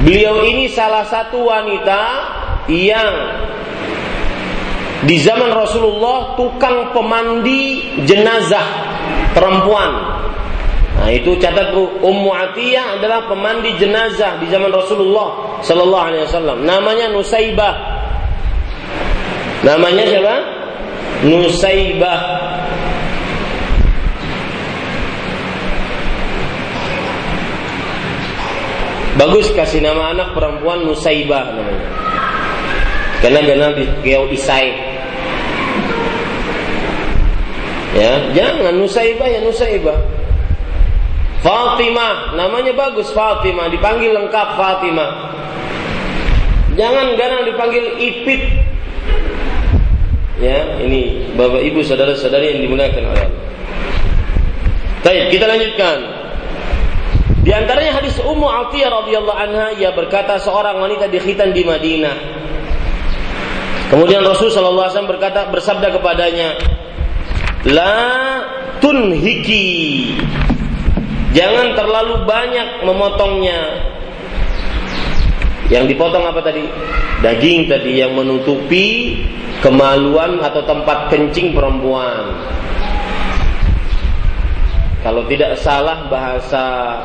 Beliau ini salah satu wanita yang di zaman Rasulullah tukang pemandi jenazah perempuan. Nah, itu catat Ummu Atiyah adalah pemandi jenazah di zaman Rasulullah sallallahu alaihi wasallam. Namanya Nusaibah. Namanya siapa? Nusaibah. Bagus kasih nama anak perempuan Nusaibah namanya. Karena jangan kau isai. Ya, jangan Nusaibah ya Nusaibah. Fatimah, namanya bagus Fatimah, dipanggil lengkap Fatimah. Jangan garang dipanggil Ipit. Ya, ini Bapak Ibu saudara-saudari yang dimuliakan oleh Allah. Baik, kita lanjutkan. Di antaranya hadis Ummu Atiyah radhiyallahu anha ia berkata seorang wanita dikhitan di Madinah Kemudian Rasul Shallallahu Alaihi Wasallam berkata bersabda kepadanya, La tunhiki, jangan terlalu banyak memotongnya. Yang dipotong apa tadi? Daging tadi yang menutupi kemaluan atau tempat kencing perempuan. Kalau tidak salah bahasa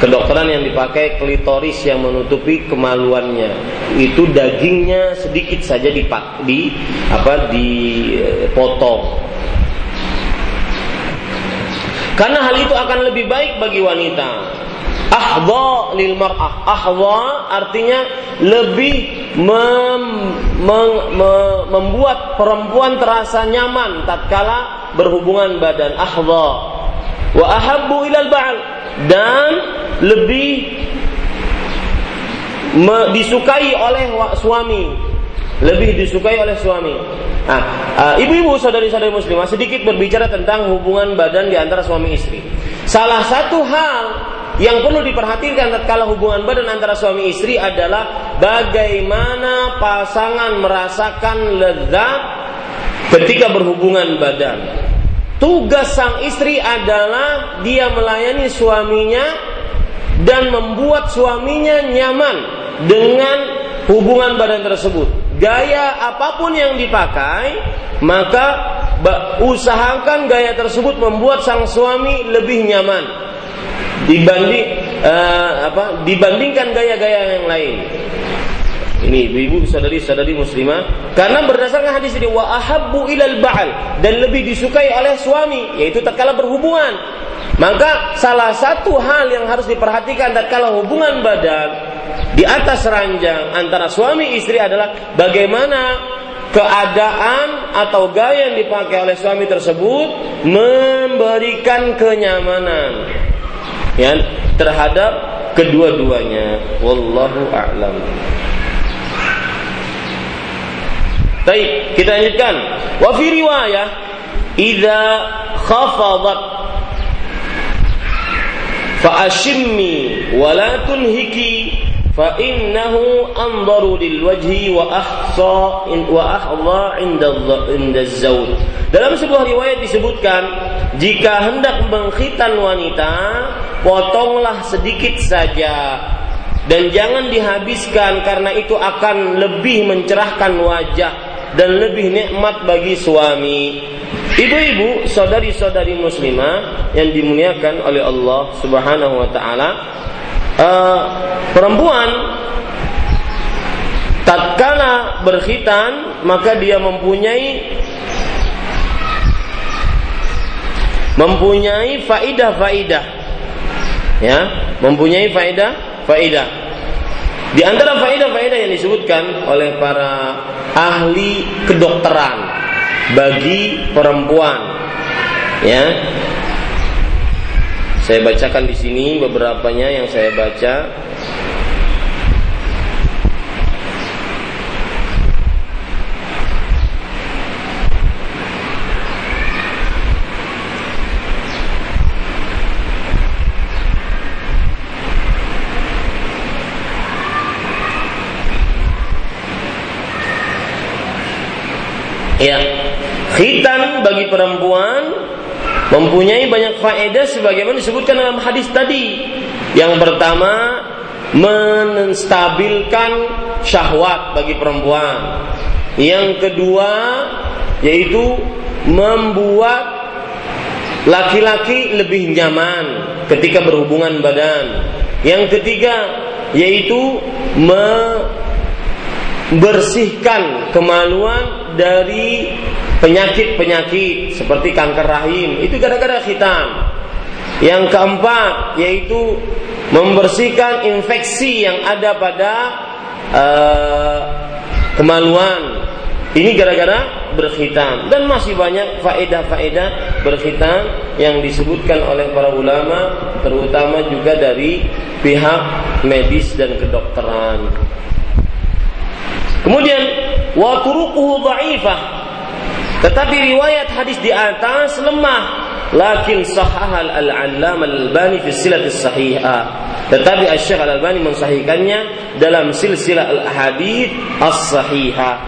kedokteran yang dipakai klitoris yang menutupi kemaluannya. Itu dagingnya sedikit saja dipak di apa dipotong. Karena hal itu akan lebih baik bagi wanita. Ahdha lil mar'ah. Ahdha artinya lebih mem, mem, mem, membuat perempuan terasa nyaman tatkala berhubungan badan. Ahdha wa ahabbu ilal ba'al. Dan lebih disukai oleh suami. Lebih disukai oleh suami. Nah, uh, ibu-ibu saudari-saudari muslimah sedikit berbicara tentang hubungan badan di antara suami istri. Salah satu hal yang perlu diperhatikan tatkala hubungan badan antara suami istri adalah bagaimana pasangan merasakan lezat ketika berhubungan badan Tugas sang istri adalah dia melayani suaminya dan membuat suaminya nyaman dengan hubungan badan tersebut. Gaya apa pun yang dipakai, maka usahakan gaya tersebut membuat sang suami lebih nyaman dibanding uh, apa dibandingkan gaya-gaya yang lain. Ini ibu-ibu sadari-sadari muslimah. Karena berdasarkan hadis ini wa ahabbu ilal ba'al. Dan lebih disukai oleh suami yaitu tatkala berhubungan. Maka salah satu hal yang harus diperhatikan tatkala hubungan badan di atas ranjang antara suami istri adalah bagaimana keadaan atau gaya yang dipakai oleh suami tersebut memberikan kenyamanan. Ya terhadap kedua-duanya. Wallahu a'lam Baik, kita lanjutkan. Wa fi riwayah idza khafadat fa ashimmi wa la tunhiki fa innahu anzaru lil wajhi wa ahsa wa ahdha inda inda zawj. Dalam sebuah riwayat disebutkan jika hendak mengkhitan wanita potonglah sedikit saja dan jangan dihabiskan karena itu akan lebih mencerahkan wajah dan lebih nikmat bagi suami. Ibu-ibu, saudari-saudari muslimah yang dimuliakan oleh Allah Subhanahu wa taala, uh, perempuan tatkala berkhitan maka dia mempunyai mempunyai faidah-faidah ya mempunyai faidah faidah di antara faedah-faedah yang disebutkan oleh para ahli kedokteran bagi perempuan, ya. Saya bacakan di sini beberapanya yang saya baca. Ya, khitan bagi perempuan mempunyai banyak faedah sebagaimana disebutkan dalam hadis tadi. Yang pertama, menstabilkan syahwat bagi perempuan. Yang kedua, yaitu membuat laki-laki lebih nyaman ketika berhubungan badan. Yang ketiga, yaitu membersihkan kemaluan dari penyakit-penyakit seperti kanker rahim itu gara-gara hitam. Yang keempat yaitu membersihkan infeksi yang ada pada uh, kemaluan. Ini gara-gara berkhitan dan masih banyak faedah-faedah berkhitan yang disebutkan oleh para ulama terutama juga dari pihak medis dan kedokteran. Kemudian wa turuquhu dhaifah. Tetapi riwayat hadis di atas lemah. Lakin sahahal al-allam al-albani fi silat sahihah. Tetapi Asy-Syaikh Al-Albani mensahihkannya dalam silsilah al-hadits as-sahihah.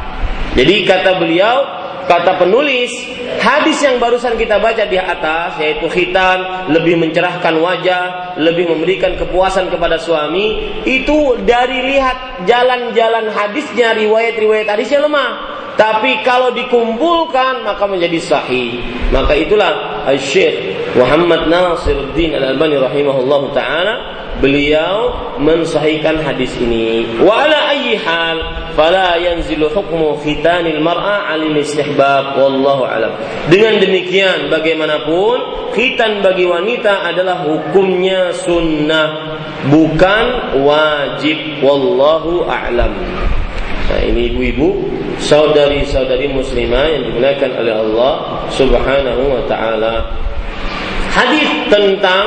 Jadi kata beliau, kata penulis, hadis yang barusan kita baca di atas yaitu khitan lebih mencerahkan wajah, lebih memberikan kepuasan kepada suami, itu dari lihat jalan-jalan hadisnya, riwayat-riwayat hadisnya lemah. Tapi kalau dikumpulkan maka menjadi sahih. Maka itulah Syekh Muhammad Nasiruddin Al-Albani rahimahullahu taala beliau mensahihkan hadis ini. Wa ala ayyi hal fala yanzilu hukmu khitanil mar'a 'alil istihbab wallahu alam. Dengan demikian bagaimanapun khitan bagi wanita adalah hukumnya sunnah bukan wajib wallahu a'lam. Nah, ini ibu-ibu, saudari-saudari muslimah yang dimuliakan oleh Allah Subhanahu wa taala. Hadis tentang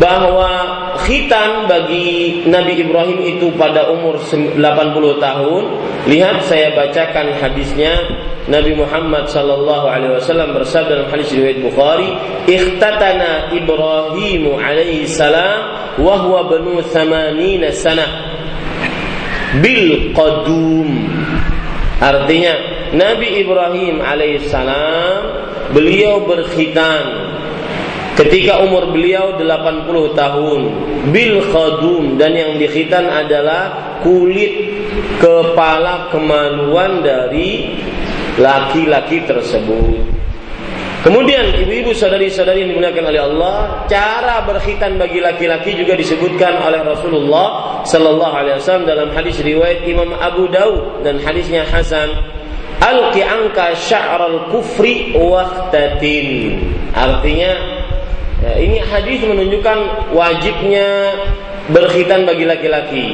bahwa khitan bagi Nabi Ibrahim itu pada umur 80 tahun. Lihat saya bacakan hadisnya Nabi Muhammad sallallahu alaihi wasallam bersabda dalam hadis riwayat Bukhari, "Ikhtatana Ibrahim alaihi salam wa huwa banu 80 sanah." bil qadum artinya Nabi Ibrahim alaihissalam beliau berkhitan ketika umur beliau 80 tahun bil khadum dan yang dikhitan adalah kulit kepala kemaluan dari laki-laki tersebut Kemudian ibu-ibu saudari-saudari yang dimuliakan oleh Allah, cara berkhitan bagi laki-laki juga disebutkan oleh Rasulullah sallallahu alaihi wasallam dalam hadis riwayat Imam Abu Daud dan hadisnya Hasan. Alqi anka sya'ral kufri waqtatin. Artinya ya, ini hadis menunjukkan wajibnya berkhitan bagi laki-laki.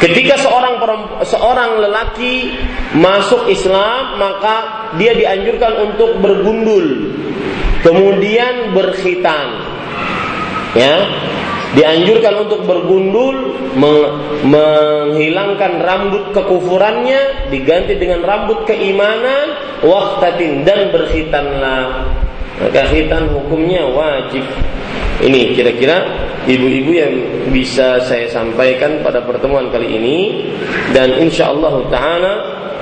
Ketika seorang seorang lelaki masuk Islam, maka dia dianjurkan untuk bergundul, kemudian berkhitan. Ya, dianjurkan untuk bergundul, menghilangkan rambut kekufurannya, diganti dengan rambut keimanan, waktatin dan berkhitanlah. Maka khitan hukumnya wajib. Ini kira-kira ibu-ibu yang bisa saya sampaikan pada pertemuan kali ini dan insya Allah taala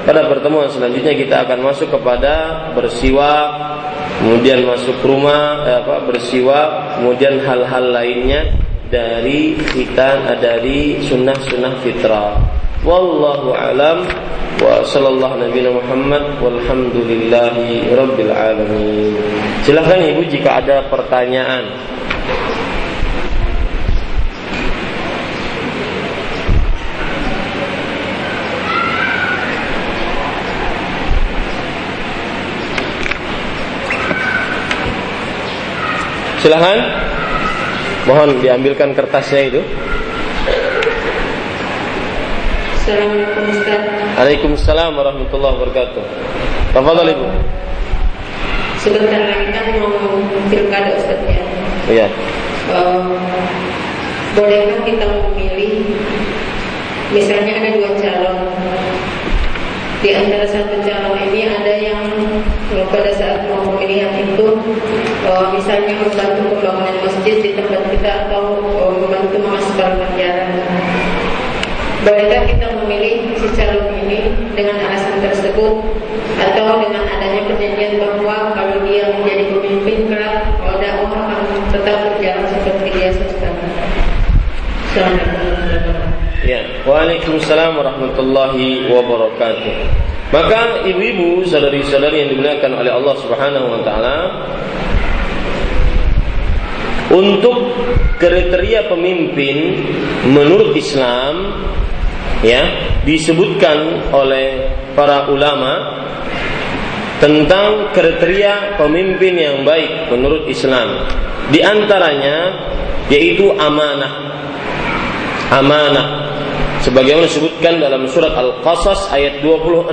pada pertemuan selanjutnya kita akan masuk kepada bersiwak kemudian masuk rumah eh, apa bersiwak kemudian hal-hal lainnya dari kita dari sunnah-sunnah fitrah wallahu alam. Wa sallallahu nabi Muhammad. Walhamdulillahi rabbil alamin. Silahkan ibu jika ada pertanyaan. Silahkan. Mohon diambilkan kertasnya itu Assalamualaikum Ustaz. Waalaikumsalam warahmatullahi wabarakatuh. Tafadhal Ibu. Sebentar lagi kan mau pilkada Ustaz ya. Iya. Uh, Bolehkah kita memilih Misalnya ada dua calon di antara satu calon ini ada yang pada saat mau pemilihan itu uh, misalnya membantu pembangunan masjid di tempat kita atau uh, membantu memasukkan pelajaran. Bolehkah kita memilih si calon ini dengan alasan tersebut atau dengan adanya perjanjian bahwa kalau dia menjadi pemimpin kelak kalau dakwah akan tetap berjalan seperti biasa sekarang. Ya, Waalaikumsalam warahmatullahi wabarakatuh. Maka ibu-ibu, saudari-saudari yang dimuliakan oleh Allah Subhanahu wa taala, untuk kriteria pemimpin menurut Islam ya disebutkan oleh para ulama tentang kriteria pemimpin yang baik menurut Islam. Di antaranya yaitu amanah. Amanah. Sebagaimana disebutkan dalam surat Al-Qasas ayat 26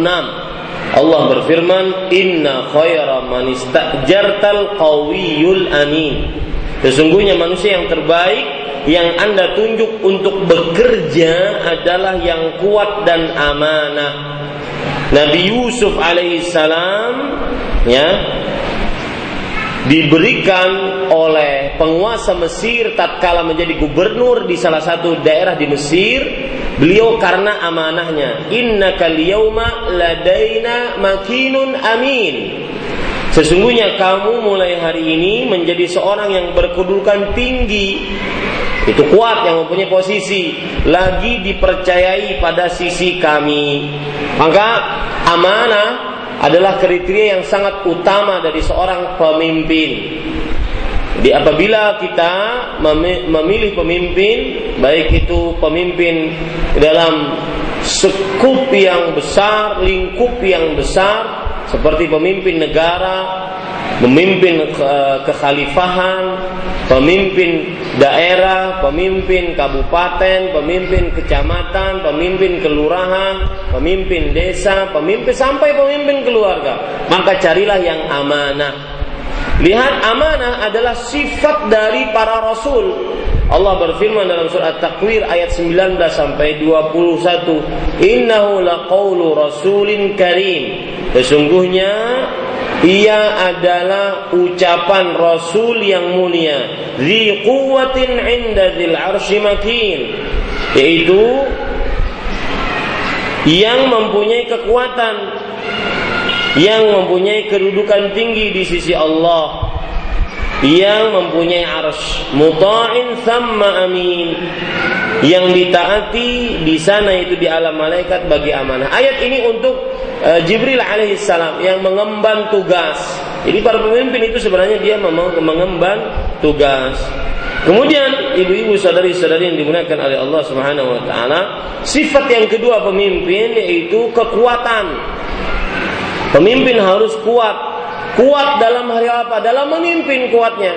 Allah berfirman inna khaira man istajartal qawiyul amin Sesungguhnya manusia yang terbaik yang Anda tunjuk untuk bekerja adalah yang kuat dan amanah. Nabi Yusuf alaihissalam ya diberikan oleh penguasa Mesir tatkala menjadi gubernur di salah satu daerah di Mesir beliau karena amanahnya innaka liyauma ladaina makinun amin Sesungguhnya kamu mulai hari ini menjadi seorang yang berkedudukan tinggi. Itu kuat yang mempunyai posisi. Lagi dipercayai pada sisi kami. Maka amanah adalah kriteria yang sangat utama dari seorang pemimpin. Jadi apabila kita memilih pemimpin, baik itu pemimpin dalam sekup yang besar, lingkup yang besar, seperti pemimpin negara, pemimpin kekhalifahan, pemimpin daerah, pemimpin kabupaten, pemimpin kecamatan, pemimpin kelurahan, pemimpin desa, pemimpin sampai pemimpin keluarga. Maka carilah yang amanah. Lihat amanah adalah sifat dari para rasul. Allah berfirman dalam surat Takwir ayat 19 sampai 21, "Innahu laqaulu rasulin karim." Sesungguhnya ia adalah ucapan rasul yang mulia, zi quwwatin 'inda dzil 'arsy makin, yaitu yang mempunyai kekuatan. Yang mempunyai kedudukan tinggi di sisi Allah yang mempunyai arsh muta'in sama amin. Yang ditaati di sana itu di alam malaikat bagi amanah. Ayat ini untuk uh, Jibril alaihissalam yang mengemban tugas. Jadi para pemimpin itu sebenarnya dia mengemban tugas. Kemudian ibu-ibu sadari-sadari yang dimuliakan oleh Allah Subhanahu wa taala, sifat yang kedua pemimpin yaitu kekuatan. Pemimpin harus kuat, Kuat dalam hari apa? Dalam memimpin kuatnya.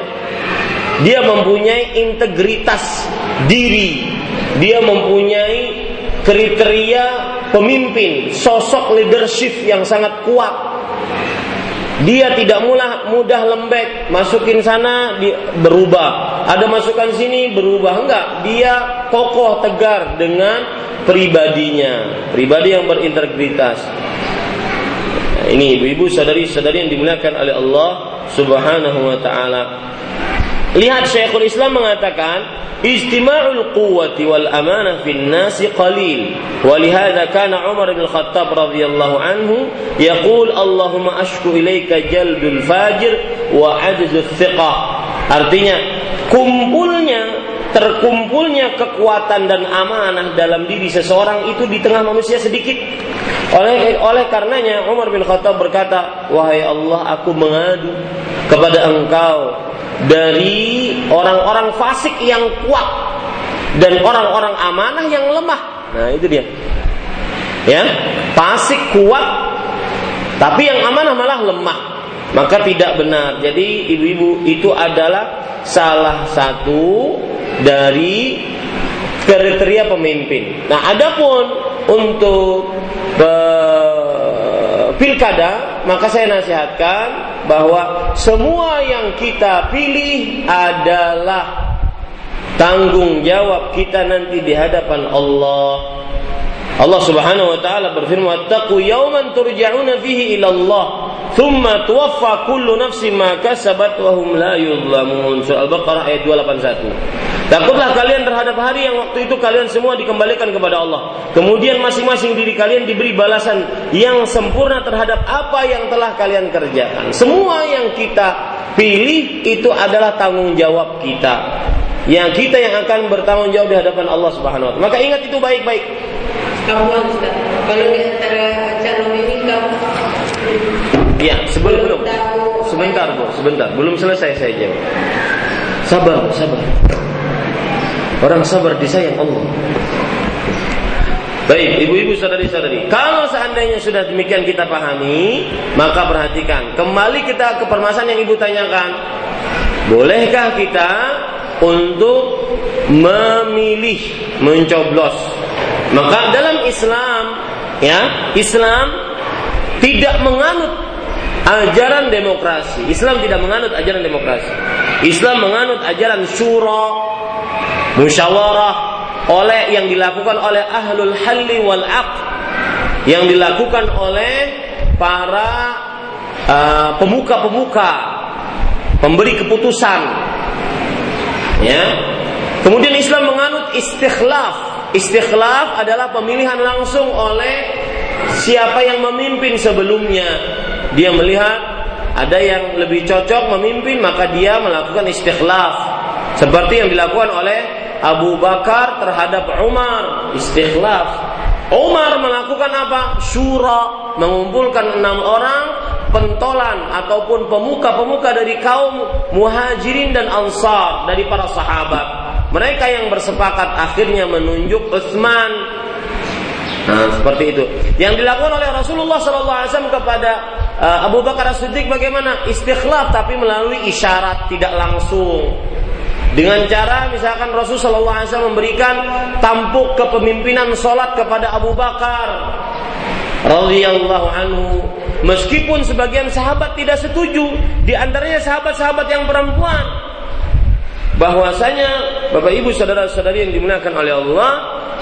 Dia mempunyai integritas diri. Dia mempunyai kriteria pemimpin, sosok leadership yang sangat kuat. Dia tidak mudah mudah lembek, masukin sana dia berubah. Ada masukan sini berubah enggak? Dia kokoh tegar dengan pribadinya, pribadi yang berintegritas ini ibu-ibu sadari-sadari yang dimuliakan oleh Allah Subhanahu wa taala. Lihat Syekhul Islam mengatakan, ijtima'ul quwwati wal amanah fin nasi qalil. Walihada kana Umar bin Khattab radhiyallahu anhu yaqul Allahumma ashku ilaika jaldul fajir wa ajzu thiqah. Artinya, kumpulnya terkumpulnya kekuatan dan amanah dalam diri seseorang itu di tengah manusia sedikit. Oleh oleh karenanya Umar bin Khattab berkata, "Wahai Allah, aku mengadu kepada Engkau dari orang-orang fasik yang kuat dan orang-orang amanah yang lemah." Nah, itu dia. Ya, fasik kuat tapi yang amanah malah lemah. Maka tidak benar. Jadi ibu-ibu itu adalah salah satu dari kriteria pemimpin. Nah, adapun untuk pilkada, maka saya nasihatkan bahwa semua yang kita pilih adalah tanggung jawab kita nanti di hadapan Allah. Allah Subhanahu wa taala berfirman, "Taqu yawman turja'una fihi ila Allah, thumma tuwaffa kullu nafsin ma kasabat wa hum la yudhlamun." Surah Al-Baqarah ayat 281. Takutlah kalian terhadap hari yang waktu itu kalian semua dikembalikan kepada Allah. Kemudian masing-masing diri kalian diberi balasan yang sempurna terhadap apa yang telah kalian kerjakan. Semua yang kita pilih itu adalah tanggung jawab kita. Yang kita yang akan bertanggung jawab di hadapan Allah Subhanahu wa taala. Maka ingat itu baik-baik. Kalau di antara calon ini kamu Ya, sebelum belum. Sebentar, Bu, sebentar. Belum selesai saya jawab. Sabar, sabar. Orang sabar disayang Allah. Baik, ibu-ibu saudari-saudari, kalau seandainya sudah demikian kita pahami, maka perhatikan. Kembali kita ke permasalahan yang ibu tanyakan. Bolehkah kita untuk memilih mencoblos? Maka dalam Islam, ya, Islam tidak menganut ajaran demokrasi. Islam tidak menganut ajaran demokrasi. Islam menganut ajaran syura, musyawarah oleh yang dilakukan oleh ahlul halli wal aq yang dilakukan oleh para uh, pemuka-pemuka pemberi keputusan ya kemudian Islam menganut istikhlaf istikhlaf adalah pemilihan langsung oleh siapa yang memimpin sebelumnya dia melihat ada yang lebih cocok memimpin maka dia melakukan istikhlaf seperti yang dilakukan oleh Abu Bakar terhadap Umar istikhlaf. Umar melakukan apa? Syura, mengumpulkan enam orang pentolan ataupun pemuka-pemuka dari kaum muhajirin dan ansar dari para sahabat. Mereka yang bersepakat akhirnya menunjuk Utsman. Nah, seperti itu. Yang dilakukan oleh Rasulullah SAW kepada uh, Abu Bakar As-Siddiq bagaimana? Istikhlaf tapi melalui isyarat tidak langsung. Dengan cara misalkan Rasulullah SAW memberikan tampuk kepemimpinan sholat kepada Abu Bakar radhiyallahu anhu. Meskipun sebagian sahabat tidak setuju, di antaranya sahabat-sahabat yang perempuan, bahwasanya Bapak Ibu saudara-saudari yang dimuliakan oleh Allah,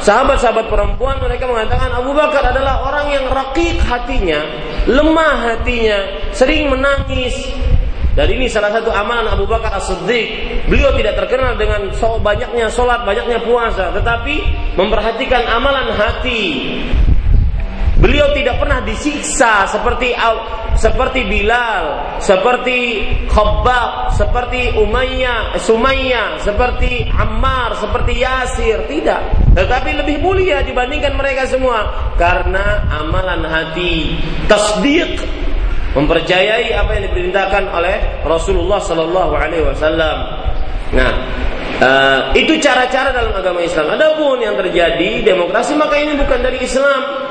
sahabat-sahabat perempuan mereka mengatakan Abu Bakar adalah orang yang rakik hatinya, lemah hatinya, sering menangis, dan ini salah satu amalan Abu Bakar As-Siddiq. Beliau tidak terkenal dengan so banyaknya sholat, banyaknya puasa, tetapi memperhatikan amalan hati. Beliau tidak pernah disiksa seperti seperti Bilal, seperti Khabbab, seperti Umayyah, Sumayyah, seperti Ammar, seperti Yasir, tidak. Tetapi lebih mulia dibandingkan mereka semua karena amalan hati, tasdiq mempercayai apa yang diperintahkan oleh Rasulullah Sallallahu Alaihi Wasallam. Nah, uh, itu cara-cara dalam agama Islam. Adapun yang terjadi demokrasi maka ini bukan dari Islam.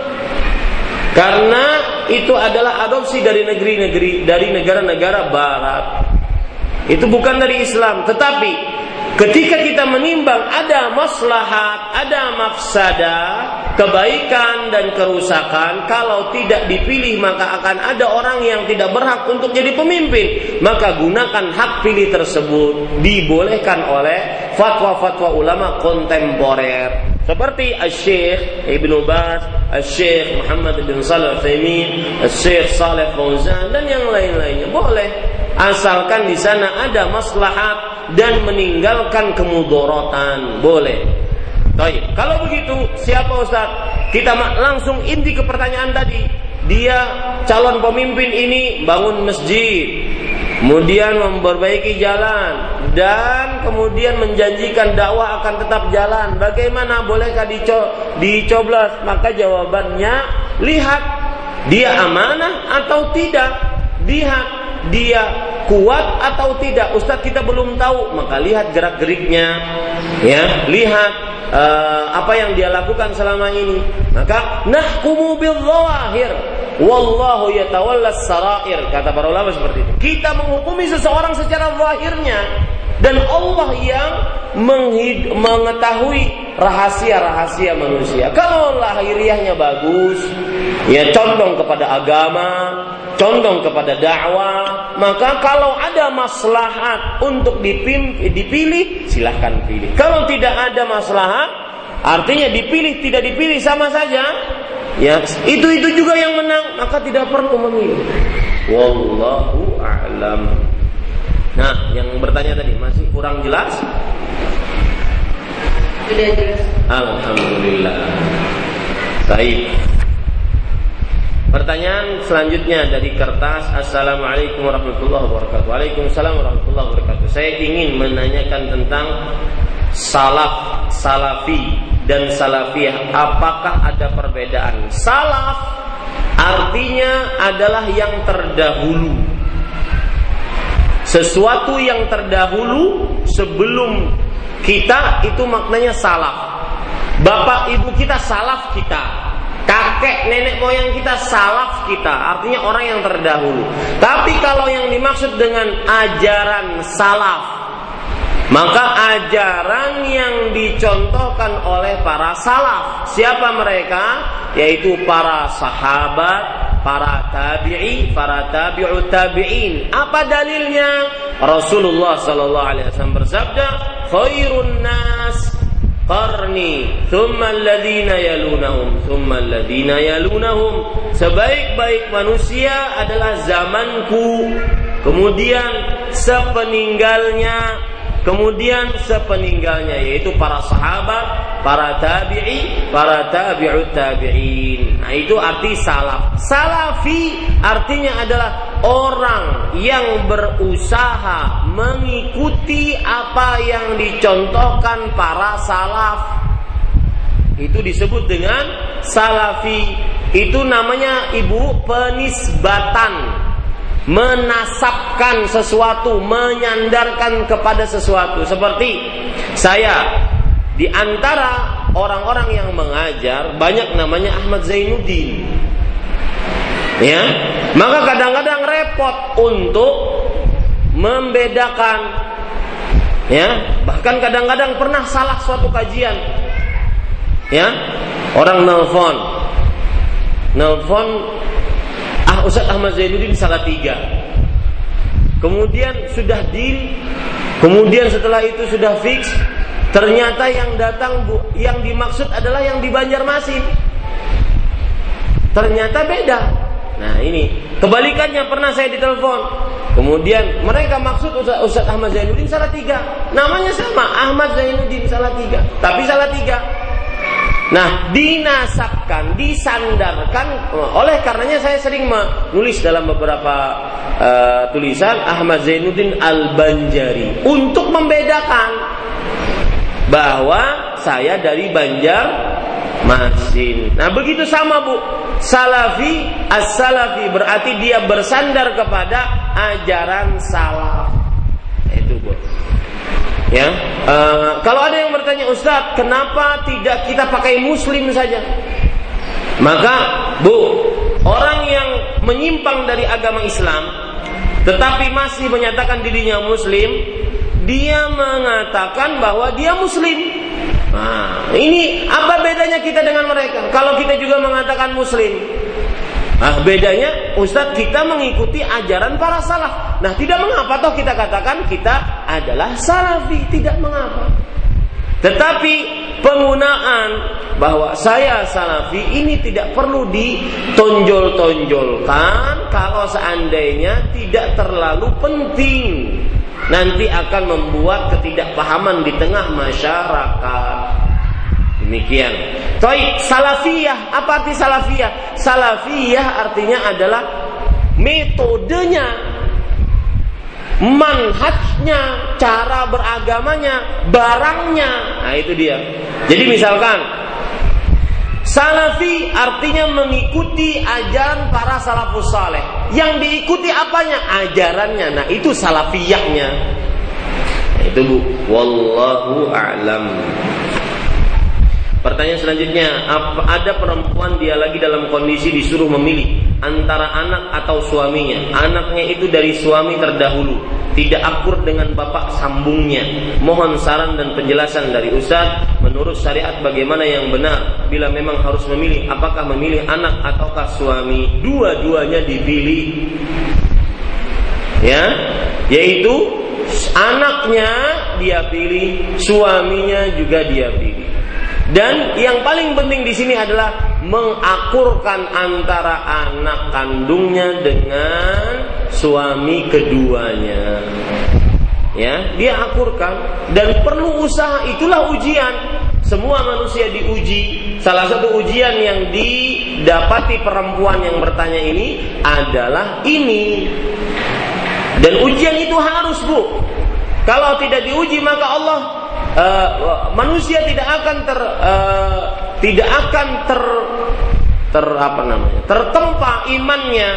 Karena itu adalah adopsi dari negeri-negeri dari negara-negara barat. Itu bukan dari Islam, tetapi Ketika kita menimbang ada maslahat, ada mafsada, kebaikan dan kerusakan, kalau tidak dipilih maka akan ada orang yang tidak berhak untuk jadi pemimpin. Maka gunakan hak pilih tersebut dibolehkan oleh fatwa-fatwa ulama kontemporer. Seperti Al-Syekh Ibn Baz, Al-Syekh Muhammad bin Salih Al-Thaymin, Al-Syekh Saleh Fauzan dan yang lain-lainnya. Boleh asalkan di sana ada maslahat dan meninggalkan kemudorotan boleh. Baik, kalau begitu siapa Ustaz? Kita langsung inti ke pertanyaan tadi. Dia calon pemimpin ini bangun masjid, kemudian memperbaiki jalan dan kemudian menjanjikan dakwah akan tetap jalan. Bagaimana bolehkah dico dicoblos? Maka jawabannya lihat dia amanah atau tidak. Lihat dia kuat atau tidak Ustadz kita belum tahu. Maka lihat gerak geriknya ya. Lihat uh, apa yang dia lakukan selama ini. Maka nahkumu bil zawahir wallahu yatawalla sarair. Kata para ulama seperti itu. Kita menghukumi seseorang secara zahirnya dan Allah yang mengetahui rahasia-rahasia manusia. Kalau lahiriahnya bagus, ya condong kepada agama, condong kepada dakwah, maka kalau ada maslahat untuk dipilih, silahkan pilih. Kalau tidak ada maslahat, artinya dipilih tidak dipilih sama saja, ya itu itu juga yang menang, maka tidak perlu memilih. Wallahu a'lam. Nah, yang bertanya tadi masih kurang jelas? Sudah jelas. Alhamdulillah. Baik. Pertanyaan selanjutnya dari kertas Assalamualaikum warahmatullahi wabarakatuh Waalaikumsalam warahmatullahi wabarakatuh Saya ingin menanyakan tentang Salaf, Salafi dan Salafiyah Apakah ada perbedaan? Salaf artinya adalah yang terdahulu Sesuatu yang terdahulu sebelum kita itu maknanya salaf Bapak ibu kita salaf kita. Kakek nenek moyang kita salaf kita. Artinya orang yang terdahulu. Tapi kalau yang dimaksud dengan ajaran salaf maka ajaran yang dicontohkan oleh para salaf Siapa mereka? Yaitu para sahabat Para tabi'i Para tabi'u tabi'in Apa dalilnya? Rasulullah Sallallahu Alaihi Wasallam bersabda Khairun nas qarni thumma alladhina yalunahum thumma alladhina yalunahum sebaik-baik manusia adalah zamanku kemudian sepeninggalnya kemudian sepeninggalnya yaitu para sahabat para tabi'i para tabi'ut tabi'in. Nah itu arti salaf. Salafi artinya adalah orang yang berusaha mengikuti apa yang dicontohkan para salaf. Itu disebut dengan salafi. Itu namanya ibu penisbatan menasabkan sesuatu menyandarkan kepada sesuatu. Seperti saya di antara orang-orang yang mengajar banyak namanya Ahmad Zainuddin. Ya maka kadang-kadang repot untuk membedakan. Ya bahkan kadang-kadang pernah salah suatu kajian. Ya orang nelfon nelfon ah Ustaz Ahmad Zainuddin salah tiga kemudian sudah deal kemudian setelah itu sudah fix ternyata yang datang yang dimaksud adalah yang di Banjarmasin ternyata beda Nah ini kebalikannya pernah saya ditelepon. Kemudian mereka maksud Ustaz, Ustaz Ahmad Zainuddin salah tiga. Namanya sama Ahmad Zainuddin salah tiga. Tapi salah tiga. Nah, dinasabkan, disandarkan oleh karenanya saya sering menulis dalam beberapa uh, tulisan Ahmad Zainuddin Al-Banjari untuk membedakan bahwa saya dari Banjar Masin. Nah, begitu sama Bu salafi as-salafi berarti dia bersandar kepada ajaran salaf. Itu bu. Ya, uh, kalau ada yang bertanya Ustadz, kenapa tidak kita pakai Muslim saja? Maka bu, orang yang menyimpang dari agama Islam, tetapi masih menyatakan dirinya Muslim, dia mengatakan bahwa dia Muslim. Nah, ini apa bedanya kita dengan mereka? Kalau kita juga mengatakan muslim. Nah, bedanya Ustadz kita mengikuti ajaran para salaf. Nah, tidak mengapa toh kita katakan kita adalah salafi, tidak mengapa. Tetapi penggunaan bahwa saya salafi ini tidak perlu ditonjol-tonjolkan kalau seandainya tidak terlalu penting nanti akan membuat ketidakpahaman di tengah masyarakat. Demikian. Taib salafiyah, apa arti salafiyah? Salafiyah artinya adalah metodenya, manhajnya, cara beragamanya, barangnya. Nah, itu dia. Jadi misalkan Salafi artinya mengikuti ajaran para salafus saleh. Yang diikuti apanya? Ajarannya. Nah, itu salafiyahnya. Nah, itu Bu. Wallahu a'lam. Pertanyaan selanjutnya, apa ada perempuan dia lagi dalam kondisi disuruh memilih antara anak atau suaminya. Anaknya itu dari suami terdahulu, tidak akur dengan bapak sambungnya. Mohon saran dan penjelasan dari Ustaz menurut syariat bagaimana yang benar bila memang harus memilih apakah memilih anak ataukah suami. Dua-duanya dipilih. Ya, yaitu anaknya dia pilih, suaminya juga dia pilih. Dan yang paling penting di sini adalah mengakurkan antara anak kandungnya dengan suami keduanya. Ya, dia akurkan dan perlu usaha itulah ujian. semua manusia diuji. Salah satu ujian yang didapati perempuan yang bertanya ini adalah ini. Dan ujian itu harus, Bu. Kalau tidak diuji maka Allah uh, manusia tidak akan ter uh, tidak akan ter ter apa namanya? tertempa imannya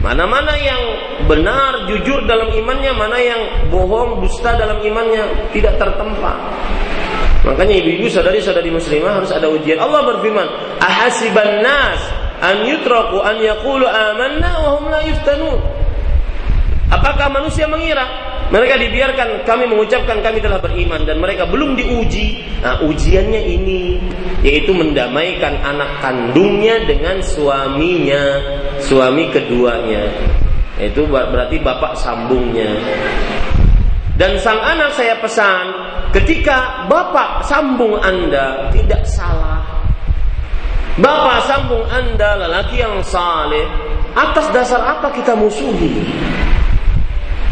Mana-mana yang benar, jujur dalam imannya, mana yang bohong, dusta dalam imannya, tidak tertempa. Makanya ibu-ibu saudari-saudari muslimah harus ada ujian. Allah berfirman, "Ahasiban nas an yutraku an yaqulu amanna wa hum la yuftanun." Apakah manusia mengira mereka dibiarkan kami mengucapkan kami telah beriman dan mereka belum diuji. Nah, ujiannya ini yaitu mendamaikan anak kandungnya dengan suaminya, suami keduanya. Itu berarti bapak sambungnya. Dan sang anak saya pesan, ketika bapak sambung Anda tidak salah. Bapak sambung Anda lelaki yang saleh, atas dasar apa kita musuhi?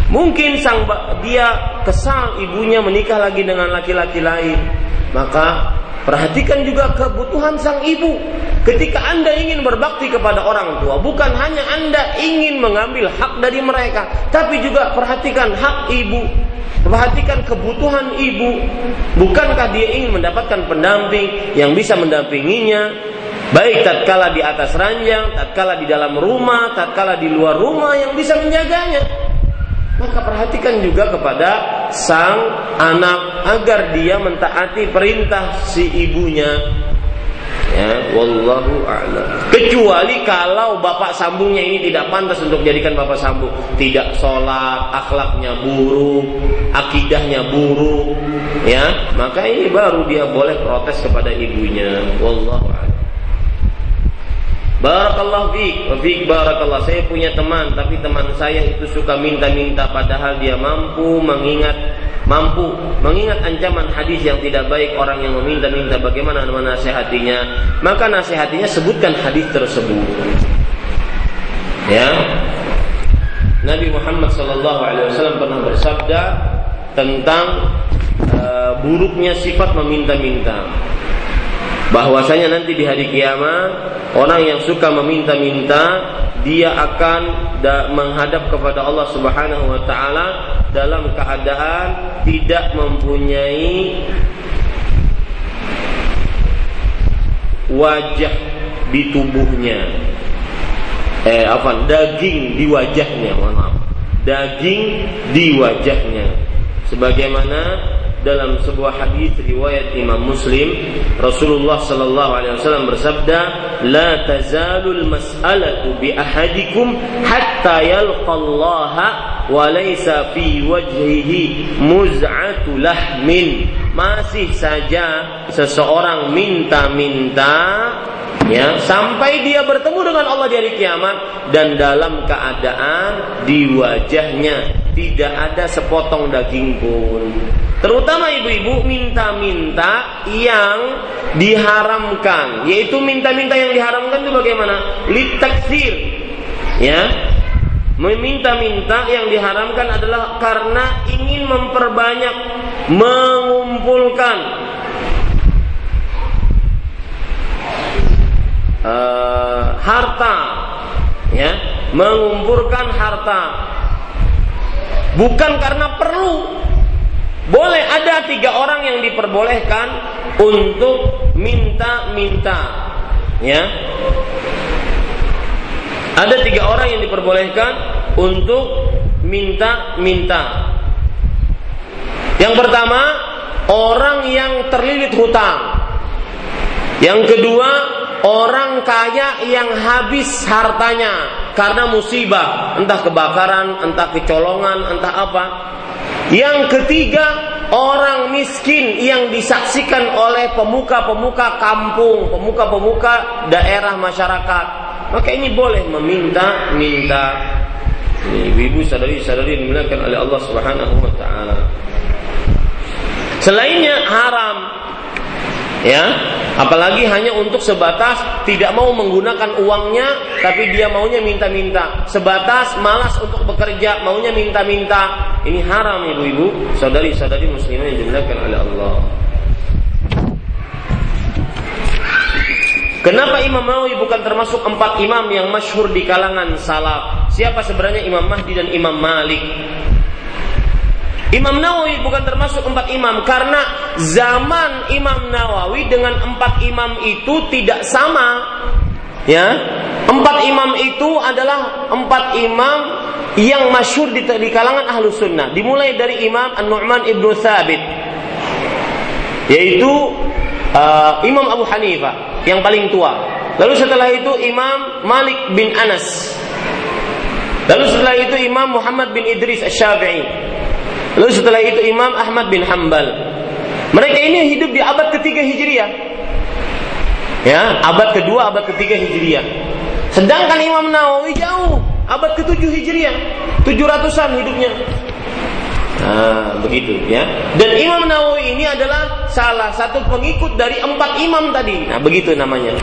Mungkin sang dia kesal ibunya menikah lagi dengan laki-laki lain. Maka perhatikan juga kebutuhan sang ibu. Ketika Anda ingin berbakti kepada orang tua, bukan hanya Anda ingin mengambil hak dari mereka, tapi juga perhatikan hak ibu. Perhatikan kebutuhan ibu. Bukankah dia ingin mendapatkan pendamping yang bisa mendampinginya Baik tatkala di atas ranjang, tatkala di dalam rumah, tatkala di luar rumah yang bisa menjaganya. Maka perhatikan juga kepada sang anak agar dia mentaati perintah si ibunya. Ya, wallahu a'lam. Kecuali kalau bapak sambungnya ini tidak pantas untuk jadikan bapak sambung, tidak sholat, akhlaknya buruk, akidahnya buruk, ya, maka ini baru dia boleh protes kepada ibunya. Wallahu a'lam. Barakallah wa fiik barakallah. Saya punya teman, tapi teman saya itu suka minta-minta padahal dia mampu mengingat mampu mengingat ancaman hadis yang tidak baik orang yang meminta-minta bagaimana menasehatinya. Maka nasihatinya sebutkan hadis tersebut. Ya. Nabi Muhammad sallallahu alaihi wasallam pernah bersabda tentang uh, buruknya sifat meminta-minta bahwasanya nanti di hari kiamat orang yang suka meminta-minta dia akan menghadap kepada Allah Subhanahu wa taala dalam keadaan tidak mempunyai wajah di tubuhnya. Eh apa daging di wajahnya mohon maaf. Daging di wajahnya. Sebagaimana dalam sebuah hadis riwayat Imam Muslim Rasulullah sallallahu alaihi wasallam bersabda la tazalul mas'alatu bi ahadikum hatta yalqallaha wa laysa fi wajhihi muz'atu lahmin. Masih saja seseorang minta-minta ya sampai dia bertemu dengan Allah di hari kiamat dan dalam keadaan di wajahnya tidak ada sepotong daging pun terutama ibu-ibu minta-minta yang diharamkan. Yaitu minta-minta yang diharamkan itu bagaimana? Litaksir. Ya. Meminta-minta yang diharamkan adalah karena ingin memperbanyak mengumpulkan. Uh, harta. Ya. Mengumpulkan harta. Bukan karena perlu boleh ada tiga orang yang diperbolehkan untuk minta-minta. Ya. Ada tiga orang yang diperbolehkan untuk minta-minta. Yang pertama orang yang terlilit hutang. Yang kedua orang kaya yang habis hartanya karena musibah, entah kebakaran, entah kecolongan, entah apa. Yang ketiga, orang miskin yang disaksikan oleh pemuka-pemuka kampung, pemuka-pemuka daerah masyarakat. Maka ini boleh meminta, minta. Ibu-ibu sadari-sadari dimuliakan oleh Allah Subhanahu wa taala. Selainnya haram ya? Apalagi hanya untuk sebatas tidak mau menggunakan uangnya tapi dia maunya minta-minta. Sebatas malas untuk bekerja maunya minta-minta. Ini haram ibu-ibu. Saudari-saudari muslimin yang dimuliakan oleh Allah. Kenapa Imam Nawawi bukan termasuk empat imam yang masyhur di kalangan salaf? Siapa sebenarnya Imam Mahdi dan Imam Malik? Imam Nawawi bukan termasuk empat imam karena zaman Imam Nawawi dengan empat imam itu tidak sama. Ya, empat imam itu adalah empat imam yang masyhur di, di kalangan ahlu sunnah. Dimulai dari Imam An-Nu'man ibnu Thabit, yaitu uh, Imam Abu Hanifah yang paling tua. Lalu setelah itu Imam Malik bin Anas. Lalu setelah itu Imam Muhammad bin Idris Asy-Syafi'i. Lalu setelah itu Imam Ahmad bin Hambal. Mereka ini hidup di abad ketiga Hijriah. Ya, abad kedua, abad ketiga Hijriah. Sedangkan Imam Nawawi jauh, abad ketujuh Hijriah. Tujuh ratusan hidupnya. Nah, begitu ya. Dan Imam Nawawi ini adalah salah satu pengikut dari empat imam tadi. Nah, begitu namanya.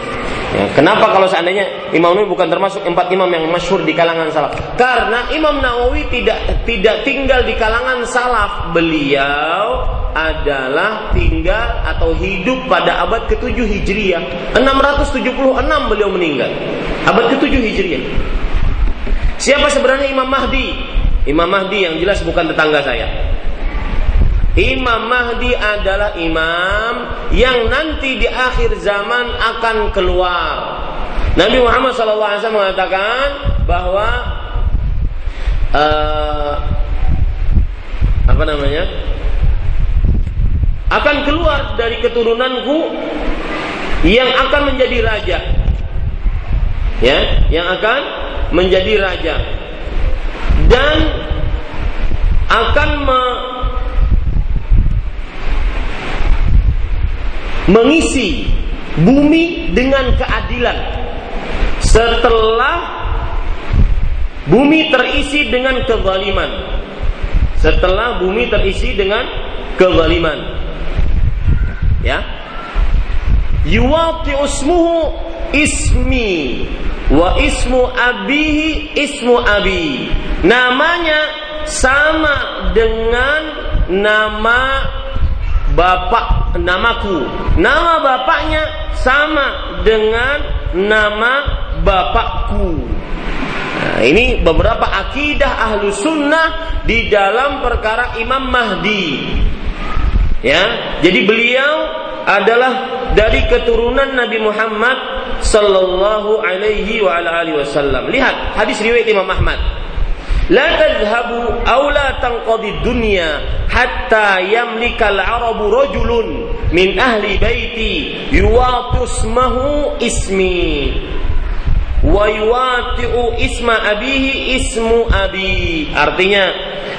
Ya, kenapa kalau seandainya Imam Nawawi bukan termasuk empat imam yang masyhur di kalangan salaf? Karena Imam Nawawi tidak tidak tinggal di kalangan salaf. Beliau adalah tinggal atau hidup pada abad ke-7 Hijriah. 676 beliau meninggal. Abad ke-7 Hijriah. Siapa sebenarnya Imam Mahdi? Imam Mahdi yang jelas bukan tetangga saya. Imam Mahdi adalah imam yang nanti di akhir zaman akan keluar. Nabi Muhammad SAW mengatakan bahwa uh, apa namanya akan keluar dari keturunanku yang akan menjadi raja, ya, yang akan menjadi raja dan akan me mengisi bumi dengan keadilan. Setelah bumi terisi dengan kezaliman. Setelah bumi terisi dengan kezaliman. Ya yuwati usmuhu ismi wa ismu abihi ismu abi namanya sama dengan nama bapak namaku. Nama bapaknya sama dengan nama bapakku. Nah, ini beberapa akidah ahlu sunnah di dalam perkara Imam Mahdi. Ya, jadi beliau adalah dari keturunan Nabi Muhammad sallallahu alaihi wa alihi wasallam. Lihat hadis riwayat Imam Ahmad. La tadhhabu aw la tanqadi dunya hatta yamlika al-arabu rajulun min ahli baiti yuwatu ismahu ismi wa isma abihi ismu abi. Artinya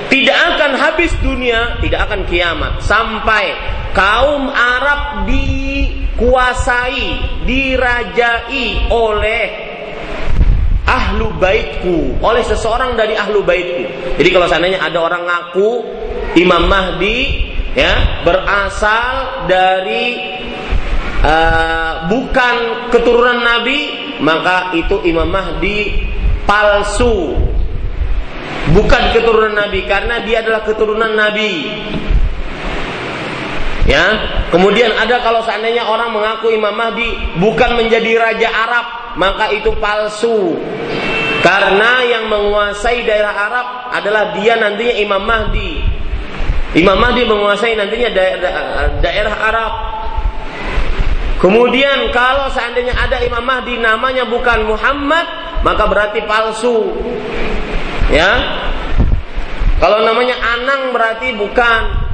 tidak akan habis dunia, tidak akan kiamat sampai kaum Arab dikuasai, dirajai oleh ahlu baitku oleh seseorang dari ahlu baitku. Jadi kalau seandainya ada orang ngaku Imam Mahdi ya berasal dari uh, bukan keturunan Nabi, maka itu Imam Mahdi palsu. Bukan keturunan Nabi karena dia adalah keturunan Nabi. Ya, kemudian ada kalau seandainya orang mengaku Imam Mahdi bukan menjadi raja Arab, maka itu palsu. Karena yang menguasai daerah Arab adalah dia nantinya Imam Mahdi. Imam Mahdi menguasai nantinya daerah, daerah Arab. Kemudian kalau seandainya ada Imam Mahdi namanya bukan Muhammad, maka berarti palsu. Ya. Kalau namanya Anang berarti bukan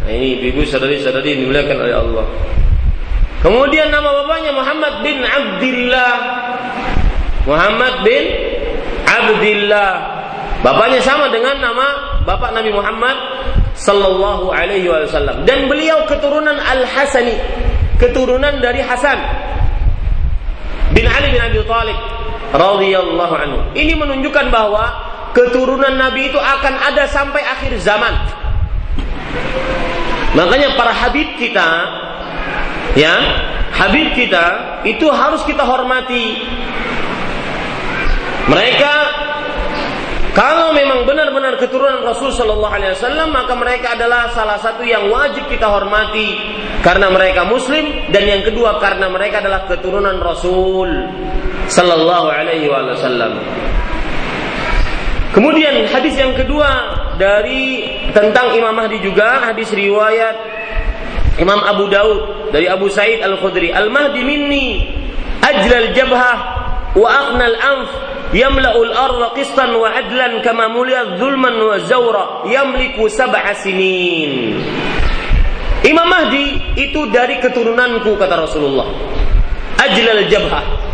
Nah, ini ibu saudari-saudari dimuliakan oleh Allah. Kemudian nama bapaknya Muhammad bin Abdullah. Muhammad bin Abdullah. Bapaknya sama dengan nama bapak Nabi Muhammad sallallahu alaihi wasallam dan beliau keturunan Al-Hasani, keturunan dari Hasan bin Ali bin Abi Thalib radhiyallahu anhu. Ini menunjukkan bahwa keturunan Nabi itu akan ada sampai akhir zaman. Makanya para habib kita ya, habib kita itu harus kita hormati. Mereka Kalau memang benar-benar keturunan Rasul Shallallahu Alaihi Wasallam, maka mereka adalah salah satu yang wajib kita hormati karena mereka Muslim dan yang kedua karena mereka adalah keturunan Rasul Shallallahu Alaihi Wasallam. Kemudian hadis yang kedua dari tentang Imam Mahdi juga hadis riwayat Imam Abu Daud dari Abu Said Al Khudri Al Mahdi minni ajlal jabhah wa aqnal anf yamla'ul arda qistan wa adlan kama mulia zulman wa zawra yamliku sab'a sinin. Imam Mahdi itu dari keturunanku kata Rasulullah. Ajlal jabhah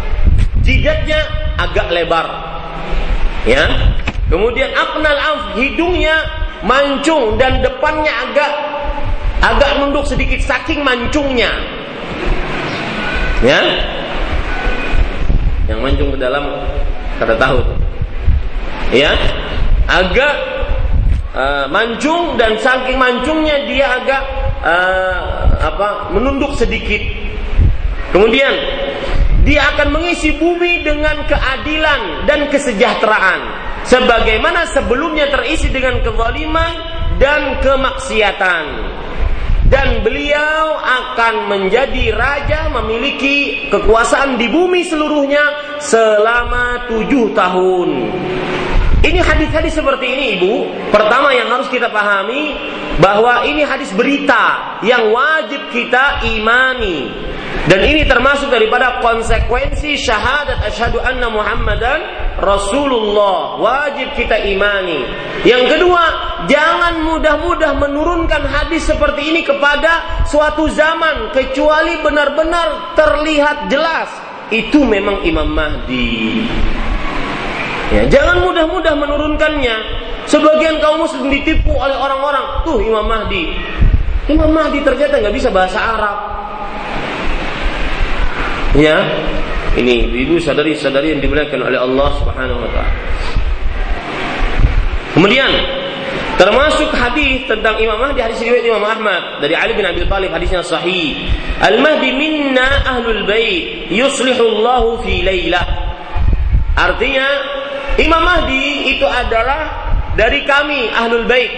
jidatnya agak lebar. Ya. Kemudian apnal af hidungnya mancung dan depannya agak agak nunduk sedikit saking mancungnya. Ya. Yang mancung ke dalam kata tahu. Ya. Agak uh, mancung dan saking mancungnya dia agak uh, apa? menunduk sedikit. Kemudian dia akan mengisi bumi dengan keadilan dan kesejahteraan sebagaimana sebelumnya terisi dengan kezaliman dan kemaksiatan dan beliau akan menjadi raja memiliki kekuasaan di bumi seluruhnya selama tujuh tahun. Ini hadis-hadis seperti ini ibu. Pertama yang harus kita pahami bahwa ini hadis berita yang wajib kita imani. Dan ini termasuk daripada konsekuensi syahadat asyhadu anna Muhammadan Rasulullah. Wajib kita imani. Yang kedua, jangan mudah-mudah menurunkan hadis seperti ini kepada suatu zaman kecuali benar-benar terlihat jelas itu memang Imam Mahdi. Ya, jangan mudah-mudah menurunkannya. Sebagian kaum muslim ditipu oleh orang-orang. Tuh Imam Mahdi. Imam Mahdi ternyata nggak bisa bahasa Arab. Ya, ini ibu sadari-sadari yang dimuliakan oleh Allah Subhanahu wa taala. Kemudian termasuk hadis tentang Imam Mahdi hadis riwayat Imam Ahmad dari Ali bin Abi Thalib hadisnya sahih. Al Mahdi minna ahlul bait yuslihu Allah fi lailah. Artinya Imam Mahdi itu adalah dari kami ahlul bait.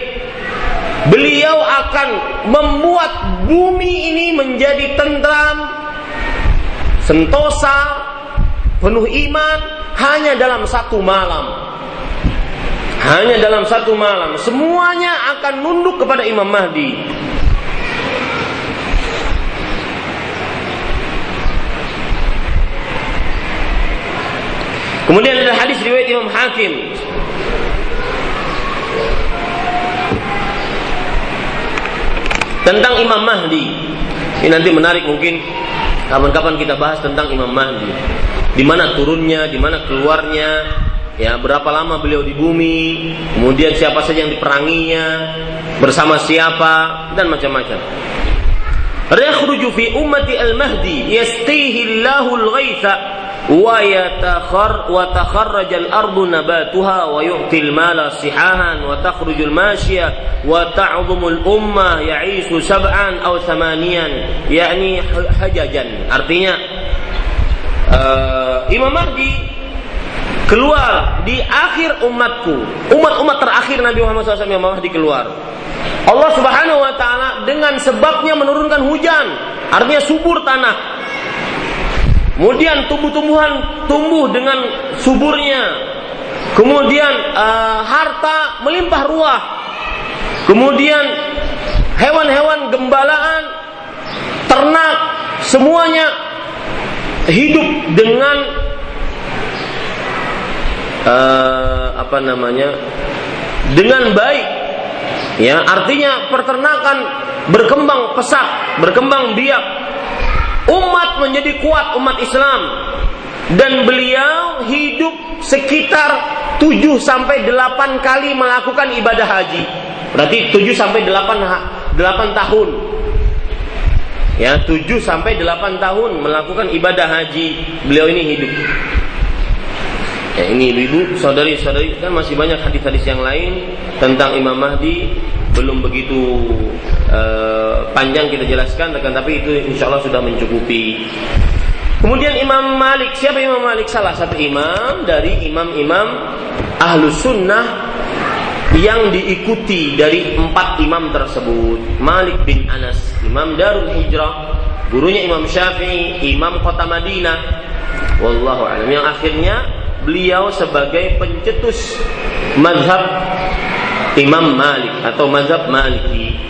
Beliau akan membuat bumi ini menjadi tentram, sentosa, penuh iman hanya dalam satu malam. Hanya dalam satu malam semuanya akan nunduk kepada Imam Mahdi. Kemudian ada hadis riwayat Imam Hakim tentang Imam Mahdi. Ini nanti menarik mungkin Kapan-kapan kita bahas tentang Imam Mahdi di mana turunnya, di mana keluarnya, ya berapa lama beliau di bumi, kemudian siapa saja yang diperanginya, bersama siapa dan macam-macam. Rekhruju fi ummati al-mahdi yastihi Allahu al-ghaitha wa yatakhar wa takharraj al-ardu nabatuha wa yu'ti al-mala sihahan wa takhruju al-mashiya wa ta'dhumu al-umma ya'ishu sab'an aw thamaniyan yani hajajan artinya uh, Imam Mahdi keluar di akhir umatku umat-umat terakhir Nabi Muhammad SAW Imam Mahdi keluar Allah Subhanahu wa taala dengan sebabnya menurunkan hujan artinya subur tanah Kemudian tumbuh-tumbuhan tumbuh dengan suburnya. Kemudian uh, harta melimpah ruah. Kemudian hewan-hewan gembalaan, ternak semuanya hidup dengan uh, apa namanya? dengan baik. Ya, artinya peternakan berkembang pesat, berkembang biak umat menjadi kuat umat Islam dan beliau hidup sekitar 7 sampai 8 kali melakukan ibadah haji. Berarti 7 sampai 8 8 tahun. Ya, 7 sampai 8 tahun melakukan ibadah haji. Beliau ini hidup. Ya, ini ibu-ibu, saudari-saudari kan masih banyak hadis-hadis yang lain tentang Imam Mahdi belum begitu uh, panjang kita jelaskan, tapi itu insya Allah sudah mencukupi. Kemudian Imam Malik, siapa Imam Malik? Salah satu imam dari imam-imam ahlu sunnah yang diikuti dari empat imam tersebut Malik bin Anas Imam Darul Hijrah gurunya Imam Syafi'i Imam kota Madinah Wallahu alam yang akhirnya beliau sebagai pencetus mazhab Imam Malik atau mazhab Maliki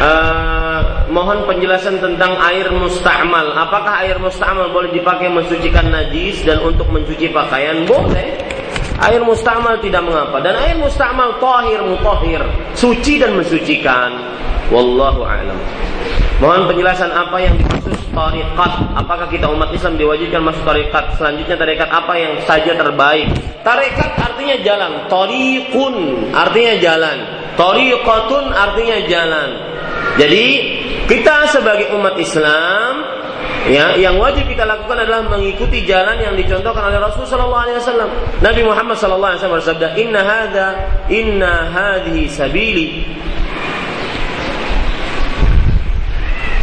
Uh, mohon penjelasan tentang air musta'mal. Apakah air musta'mal boleh dipakai mensucikan najis dan untuk mencuci pakaian? Boleh. Air musta'mal tidak mengapa. Dan air musta'mal tahir, mutahhir, suci dan mensucikan. Wallahu a'lam. Mohon penjelasan apa yang dimaksud tarikat. Apakah kita umat Islam diwajibkan masuk tarikat? Selanjutnya tarikat apa yang saja terbaik? Tarikat artinya jalan. Tariqun artinya jalan. Tariqatun artinya jalan. Jadi kita sebagai umat Islam ya yang wajib kita lakukan adalah mengikuti jalan yang dicontohkan oleh Rasul sallallahu alaihi wasallam. Nabi Muhammad sallallahu alaihi wasallam bersabda, "Inna hadza inna hadhihi sabili."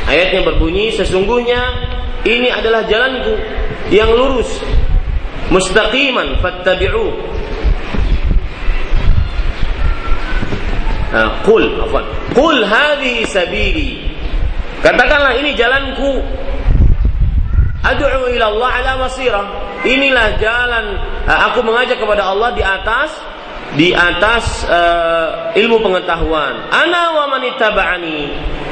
Ayatnya berbunyi, sesungguhnya ini adalah jalanku yang lurus, mustaqiman fattabi'u. Nah, qul afwan. Qul hadhihi sabili. Katakanlah ini jalanku. Ad'u ila Allah ala basirah. Inilah jalan aku mengajak kepada Allah di atas di atas uh, ilmu pengetahuan. Ana wa manittaba'ani.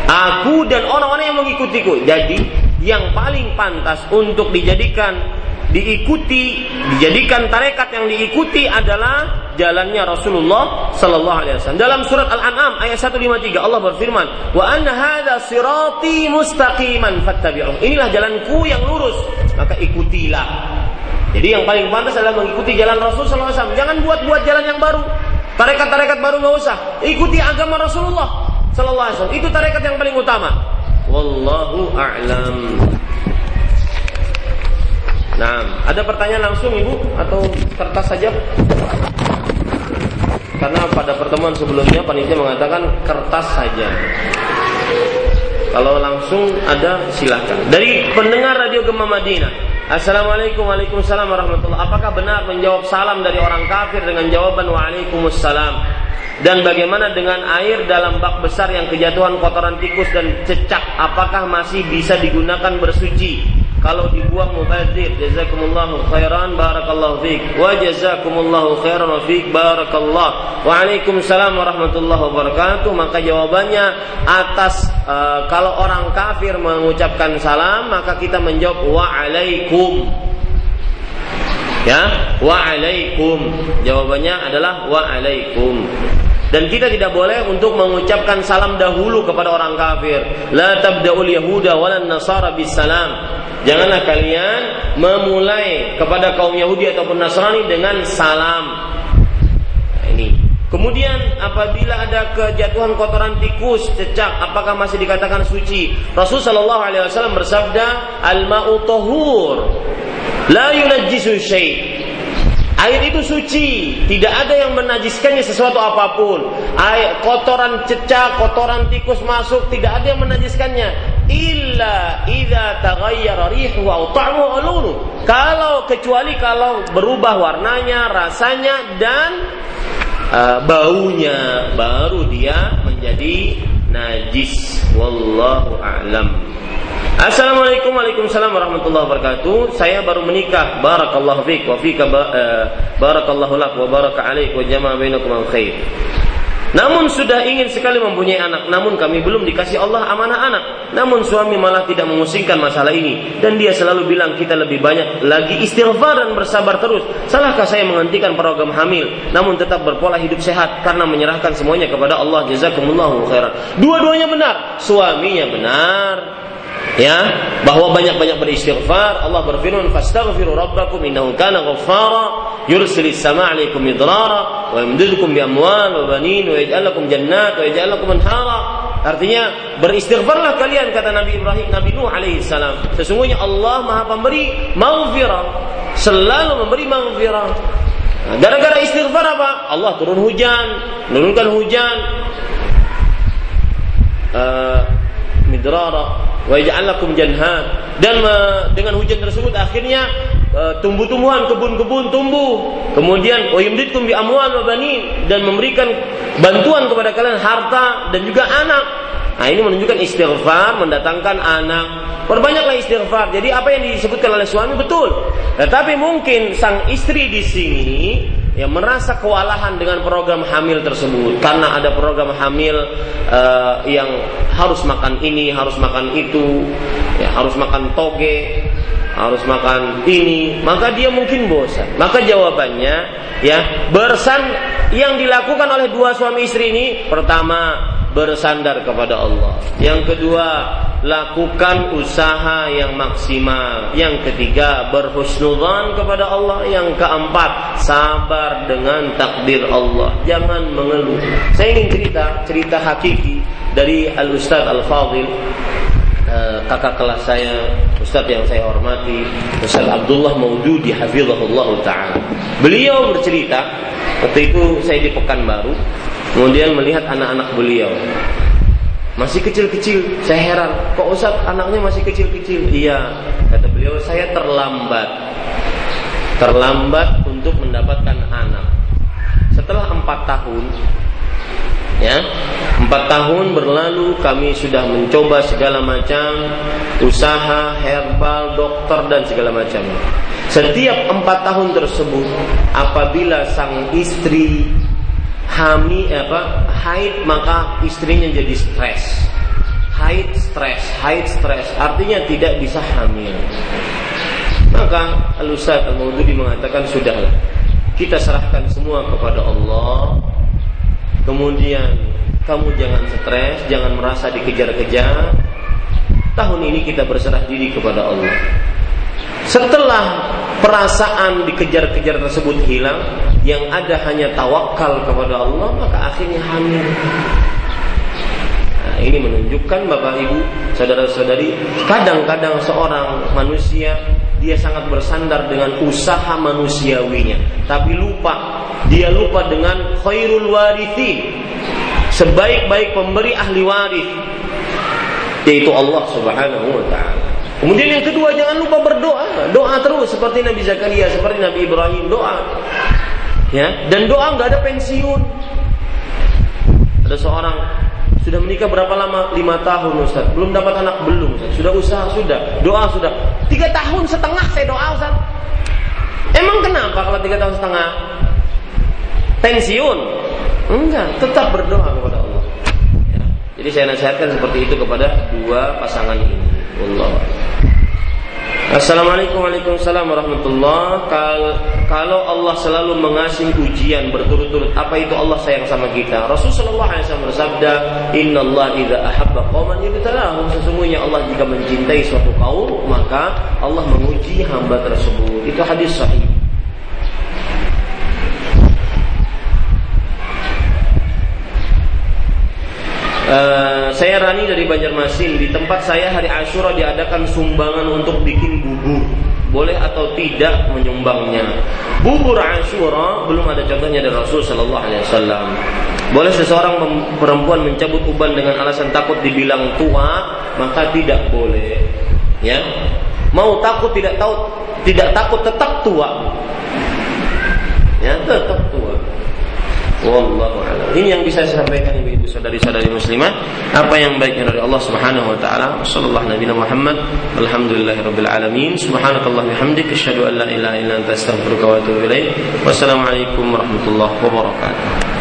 Aku dan orang-orang yang mengikutiku. Jadi yang paling pantas untuk dijadikan diikuti, dijadikan tarekat yang diikuti adalah jalannya Rasulullah sallallahu alaihi wasallam. Dalam surat Al-An'am ayat 153 Allah berfirman, "Wa anna hadza sirati mustaqiman fattabi'uh." Inilah jalanku yang lurus, maka ikutilah. Jadi yang paling pantas adalah mengikuti jalan Rasul sallallahu alaihi wasallam. Jangan buat-buat jalan yang baru. Tarekat-tarekat baru nggak usah. Ikuti agama Rasulullah sallallahu alaihi wasallam. Itu tarekat yang paling utama. Wallahu a'lam. Nah, ada pertanyaan langsung Ibu atau kertas saja? Karena pada pertemuan sebelumnya panitia mengatakan kertas saja. Kalau langsung ada silahkan. Dari pendengar Radio Gema Madinah. Assalamualaikum Waalaikumsalam warahmatullahi Apakah benar menjawab salam dari orang kafir dengan jawaban Waalaikumsalam? Dan bagaimana dengan air dalam bak besar yang kejatuhan kotoran tikus dan cecak? Apakah masih bisa digunakan bersuci? Kalau dibuang mubazir jazakumullahu khairan barakallahu fiik wa jazakumullahu khairan wa fiik barakallah. Waalaikumsalam warahmatullahi wabarakatuh. Maka jawabannya atas uh, kalau orang kafir mengucapkan salam maka kita menjawab waalaikum. Ya waalaikum. Jawabannya adalah waalaikum dan kita tidak boleh untuk mengucapkan salam dahulu kepada orang kafir. La tabda'ul yahuda walan nasara bis salam. Janganlah kalian memulai kepada kaum Yahudi ataupun Nasrani dengan salam. Nah, ini. Kemudian apabila ada kejatuhan kotoran tikus, cecak, apakah masih dikatakan suci? Rasul Shallallahu Alaihi Wasallam bersabda, al ma'u tahur, la yunajjisu Air itu suci, tidak ada yang menajiskannya sesuatu apa pun. Air kotoran cecak, kotoran tikus masuk, tidak ada yang menajiskannya. Illa idza taghayyara rihu aw ta'mu. Kalau kecuali kalau berubah warnanya, rasanya dan uh, baunya, baru dia menjadi najis. Wallahu a'lam. Assalamualaikum Waalaikumsalam warahmatullahi wabarakatuh. Saya baru menikah. Barakallahu fiik wa fika uh, barakallahu lak wa baraka alaik wa jama'a bainakum khair. Namun sudah ingin sekali mempunyai anak, namun kami belum dikasih Allah amanah anak. Namun suami malah tidak memusingkan masalah ini dan dia selalu bilang kita lebih banyak lagi istighfar dan bersabar terus. Salahkah saya menghentikan program hamil namun tetap berpola hidup sehat karena menyerahkan semuanya kepada Allah jazakumullahu khairan. Dua-duanya benar, suaminya benar, ya bahwa banyak-banyak beristighfar Allah berfirman fastaghfiru rabbakum innahu kana ghaffara yursilis sama' 'alaikum midrara wa yumdidukum bi amwal wa banin wa yaj'al lakum jannat wa yaj'al lakum anhara. Artinya beristighfarlah kalian kata Nabi Ibrahim Nabi Nuh alaihi salam. Sesungguhnya Allah Maha pemberi maghfirah selalu memberi maghfirah. Nah, gara-gara istighfar apa? Allah turun hujan menurunkan hujan. Uh, midrara wa yaj'alakum janhan dan dengan hujan tersebut akhirnya e, tumbuh-tumbuhan, kebun-kebun tumbuh. Kemudian wayumditkum bi amwal wa banin dan memberikan bantuan kepada kalian harta dan juga anak. Nah, ini menunjukkan istighfar mendatangkan anak. Perbanyaklah istighfar. Jadi apa yang disebutkan oleh suami betul. Tetapi mungkin sang istri di sini yang merasa kewalahan dengan program hamil tersebut karena ada program hamil uh, yang harus makan ini, harus makan itu, ya, harus makan toge, harus makan ini, maka dia mungkin bosan. Maka jawabannya ya bersan yang dilakukan oleh dua suami istri ini pertama bersandar kepada Allah. Yang kedua, lakukan usaha yang maksimal. Yang ketiga, berhusnudzan kepada Allah. Yang keempat, sabar dengan takdir Allah. Jangan mengeluh. Saya ingin cerita cerita hakiki dari Al Ustaz Al Fadil eh, kakak kelas saya, Ustaz yang saya hormati, Ustaz Abdullah Maududi hafizahullah taala. Beliau bercerita waktu itu saya di Pekanbaru, Kemudian melihat anak-anak beliau masih kecil-kecil. Saya heran, kok Ustaz anaknya masih kecil-kecil? Iya, kata beliau, saya terlambat. Terlambat untuk mendapatkan anak. Setelah empat tahun, ya empat tahun berlalu kami sudah mencoba segala macam usaha herbal dokter dan segala macam setiap empat tahun tersebut apabila sang istri hami apa haid maka istrinya jadi stres. Haid stres haid stres. Artinya tidak bisa hamil. Maka Al-Ustaz Al-Maududi mengatakan sudahlah kita serahkan semua kepada Allah. Kemudian kamu jangan stres jangan merasa dikejar-kejar. Tahun ini kita berserah diri kepada Allah setelah perasaan dikejar-kejar tersebut hilang, yang ada hanya tawakal kepada Allah, maka akhirnya hamil. Nah, ini menunjukkan Bapak Ibu, saudara-saudari, kadang-kadang seorang manusia dia sangat bersandar dengan usaha manusiawinya, tapi lupa dia lupa dengan khairul warithin. Sebaik-baik pemberi ahli waris yaitu Allah Subhanahu wa taala. Kemudian yang kedua jangan lupa berdoa, doa terus seperti Nabi Zakaria, seperti Nabi Ibrahim doa. Ya, dan doa nggak ada pensiun. Ada seorang sudah menikah berapa lama? Lima tahun Ustaz. Belum dapat anak belum Ustaz. Sudah usaha sudah, doa sudah. Tiga tahun setengah saya doa Ustaz. Emang kenapa kalau tiga tahun setengah? Pensiun? Enggak, tetap berdoa kepada Allah. Ya. Jadi saya nasihatkan seperti itu kepada dua pasangan ini. Allah. Assalamualaikum Waalaikumsalam warahmatullah Kalau Allah selalu mengasih ujian berturut-turut Apa itu Allah sayang sama kita? Rasulullah SAW bersabda Inna Allah idha ahabba qawman yubtalahum. Sesungguhnya Allah jika mencintai suatu kaum Maka Allah menguji hamba tersebut. Itu hadis sahih Uh, saya Rani dari Banjarmasin. Di tempat saya hari Ashura diadakan sumbangan untuk bikin bubur boleh atau tidak menyumbangnya? Bubur Ashura belum ada contohnya dari Rasul Shallallahu Alaihi Wasallam. Boleh seseorang perempuan mencabut uban dengan alasan takut dibilang tua maka tidak boleh. Ya. Mau takut tidak tahu tidak takut tetap tua. Ya tetap tua Wallahu a'lam. Ini yang bisa saya sampaikan ibu-ibu saudari-saudari muslimah. Apa yang baiknya dari Allah Subhanahu wa taala. Sallallahu nabi Muhammad. Alhamdulillahirabbil alamin. Subhanakallah bihamdik asyhadu an la ilaha illa anta astaghfiruka wa atubu ilaik. Wassalamualaikum warahmatullahi wabarakatuh.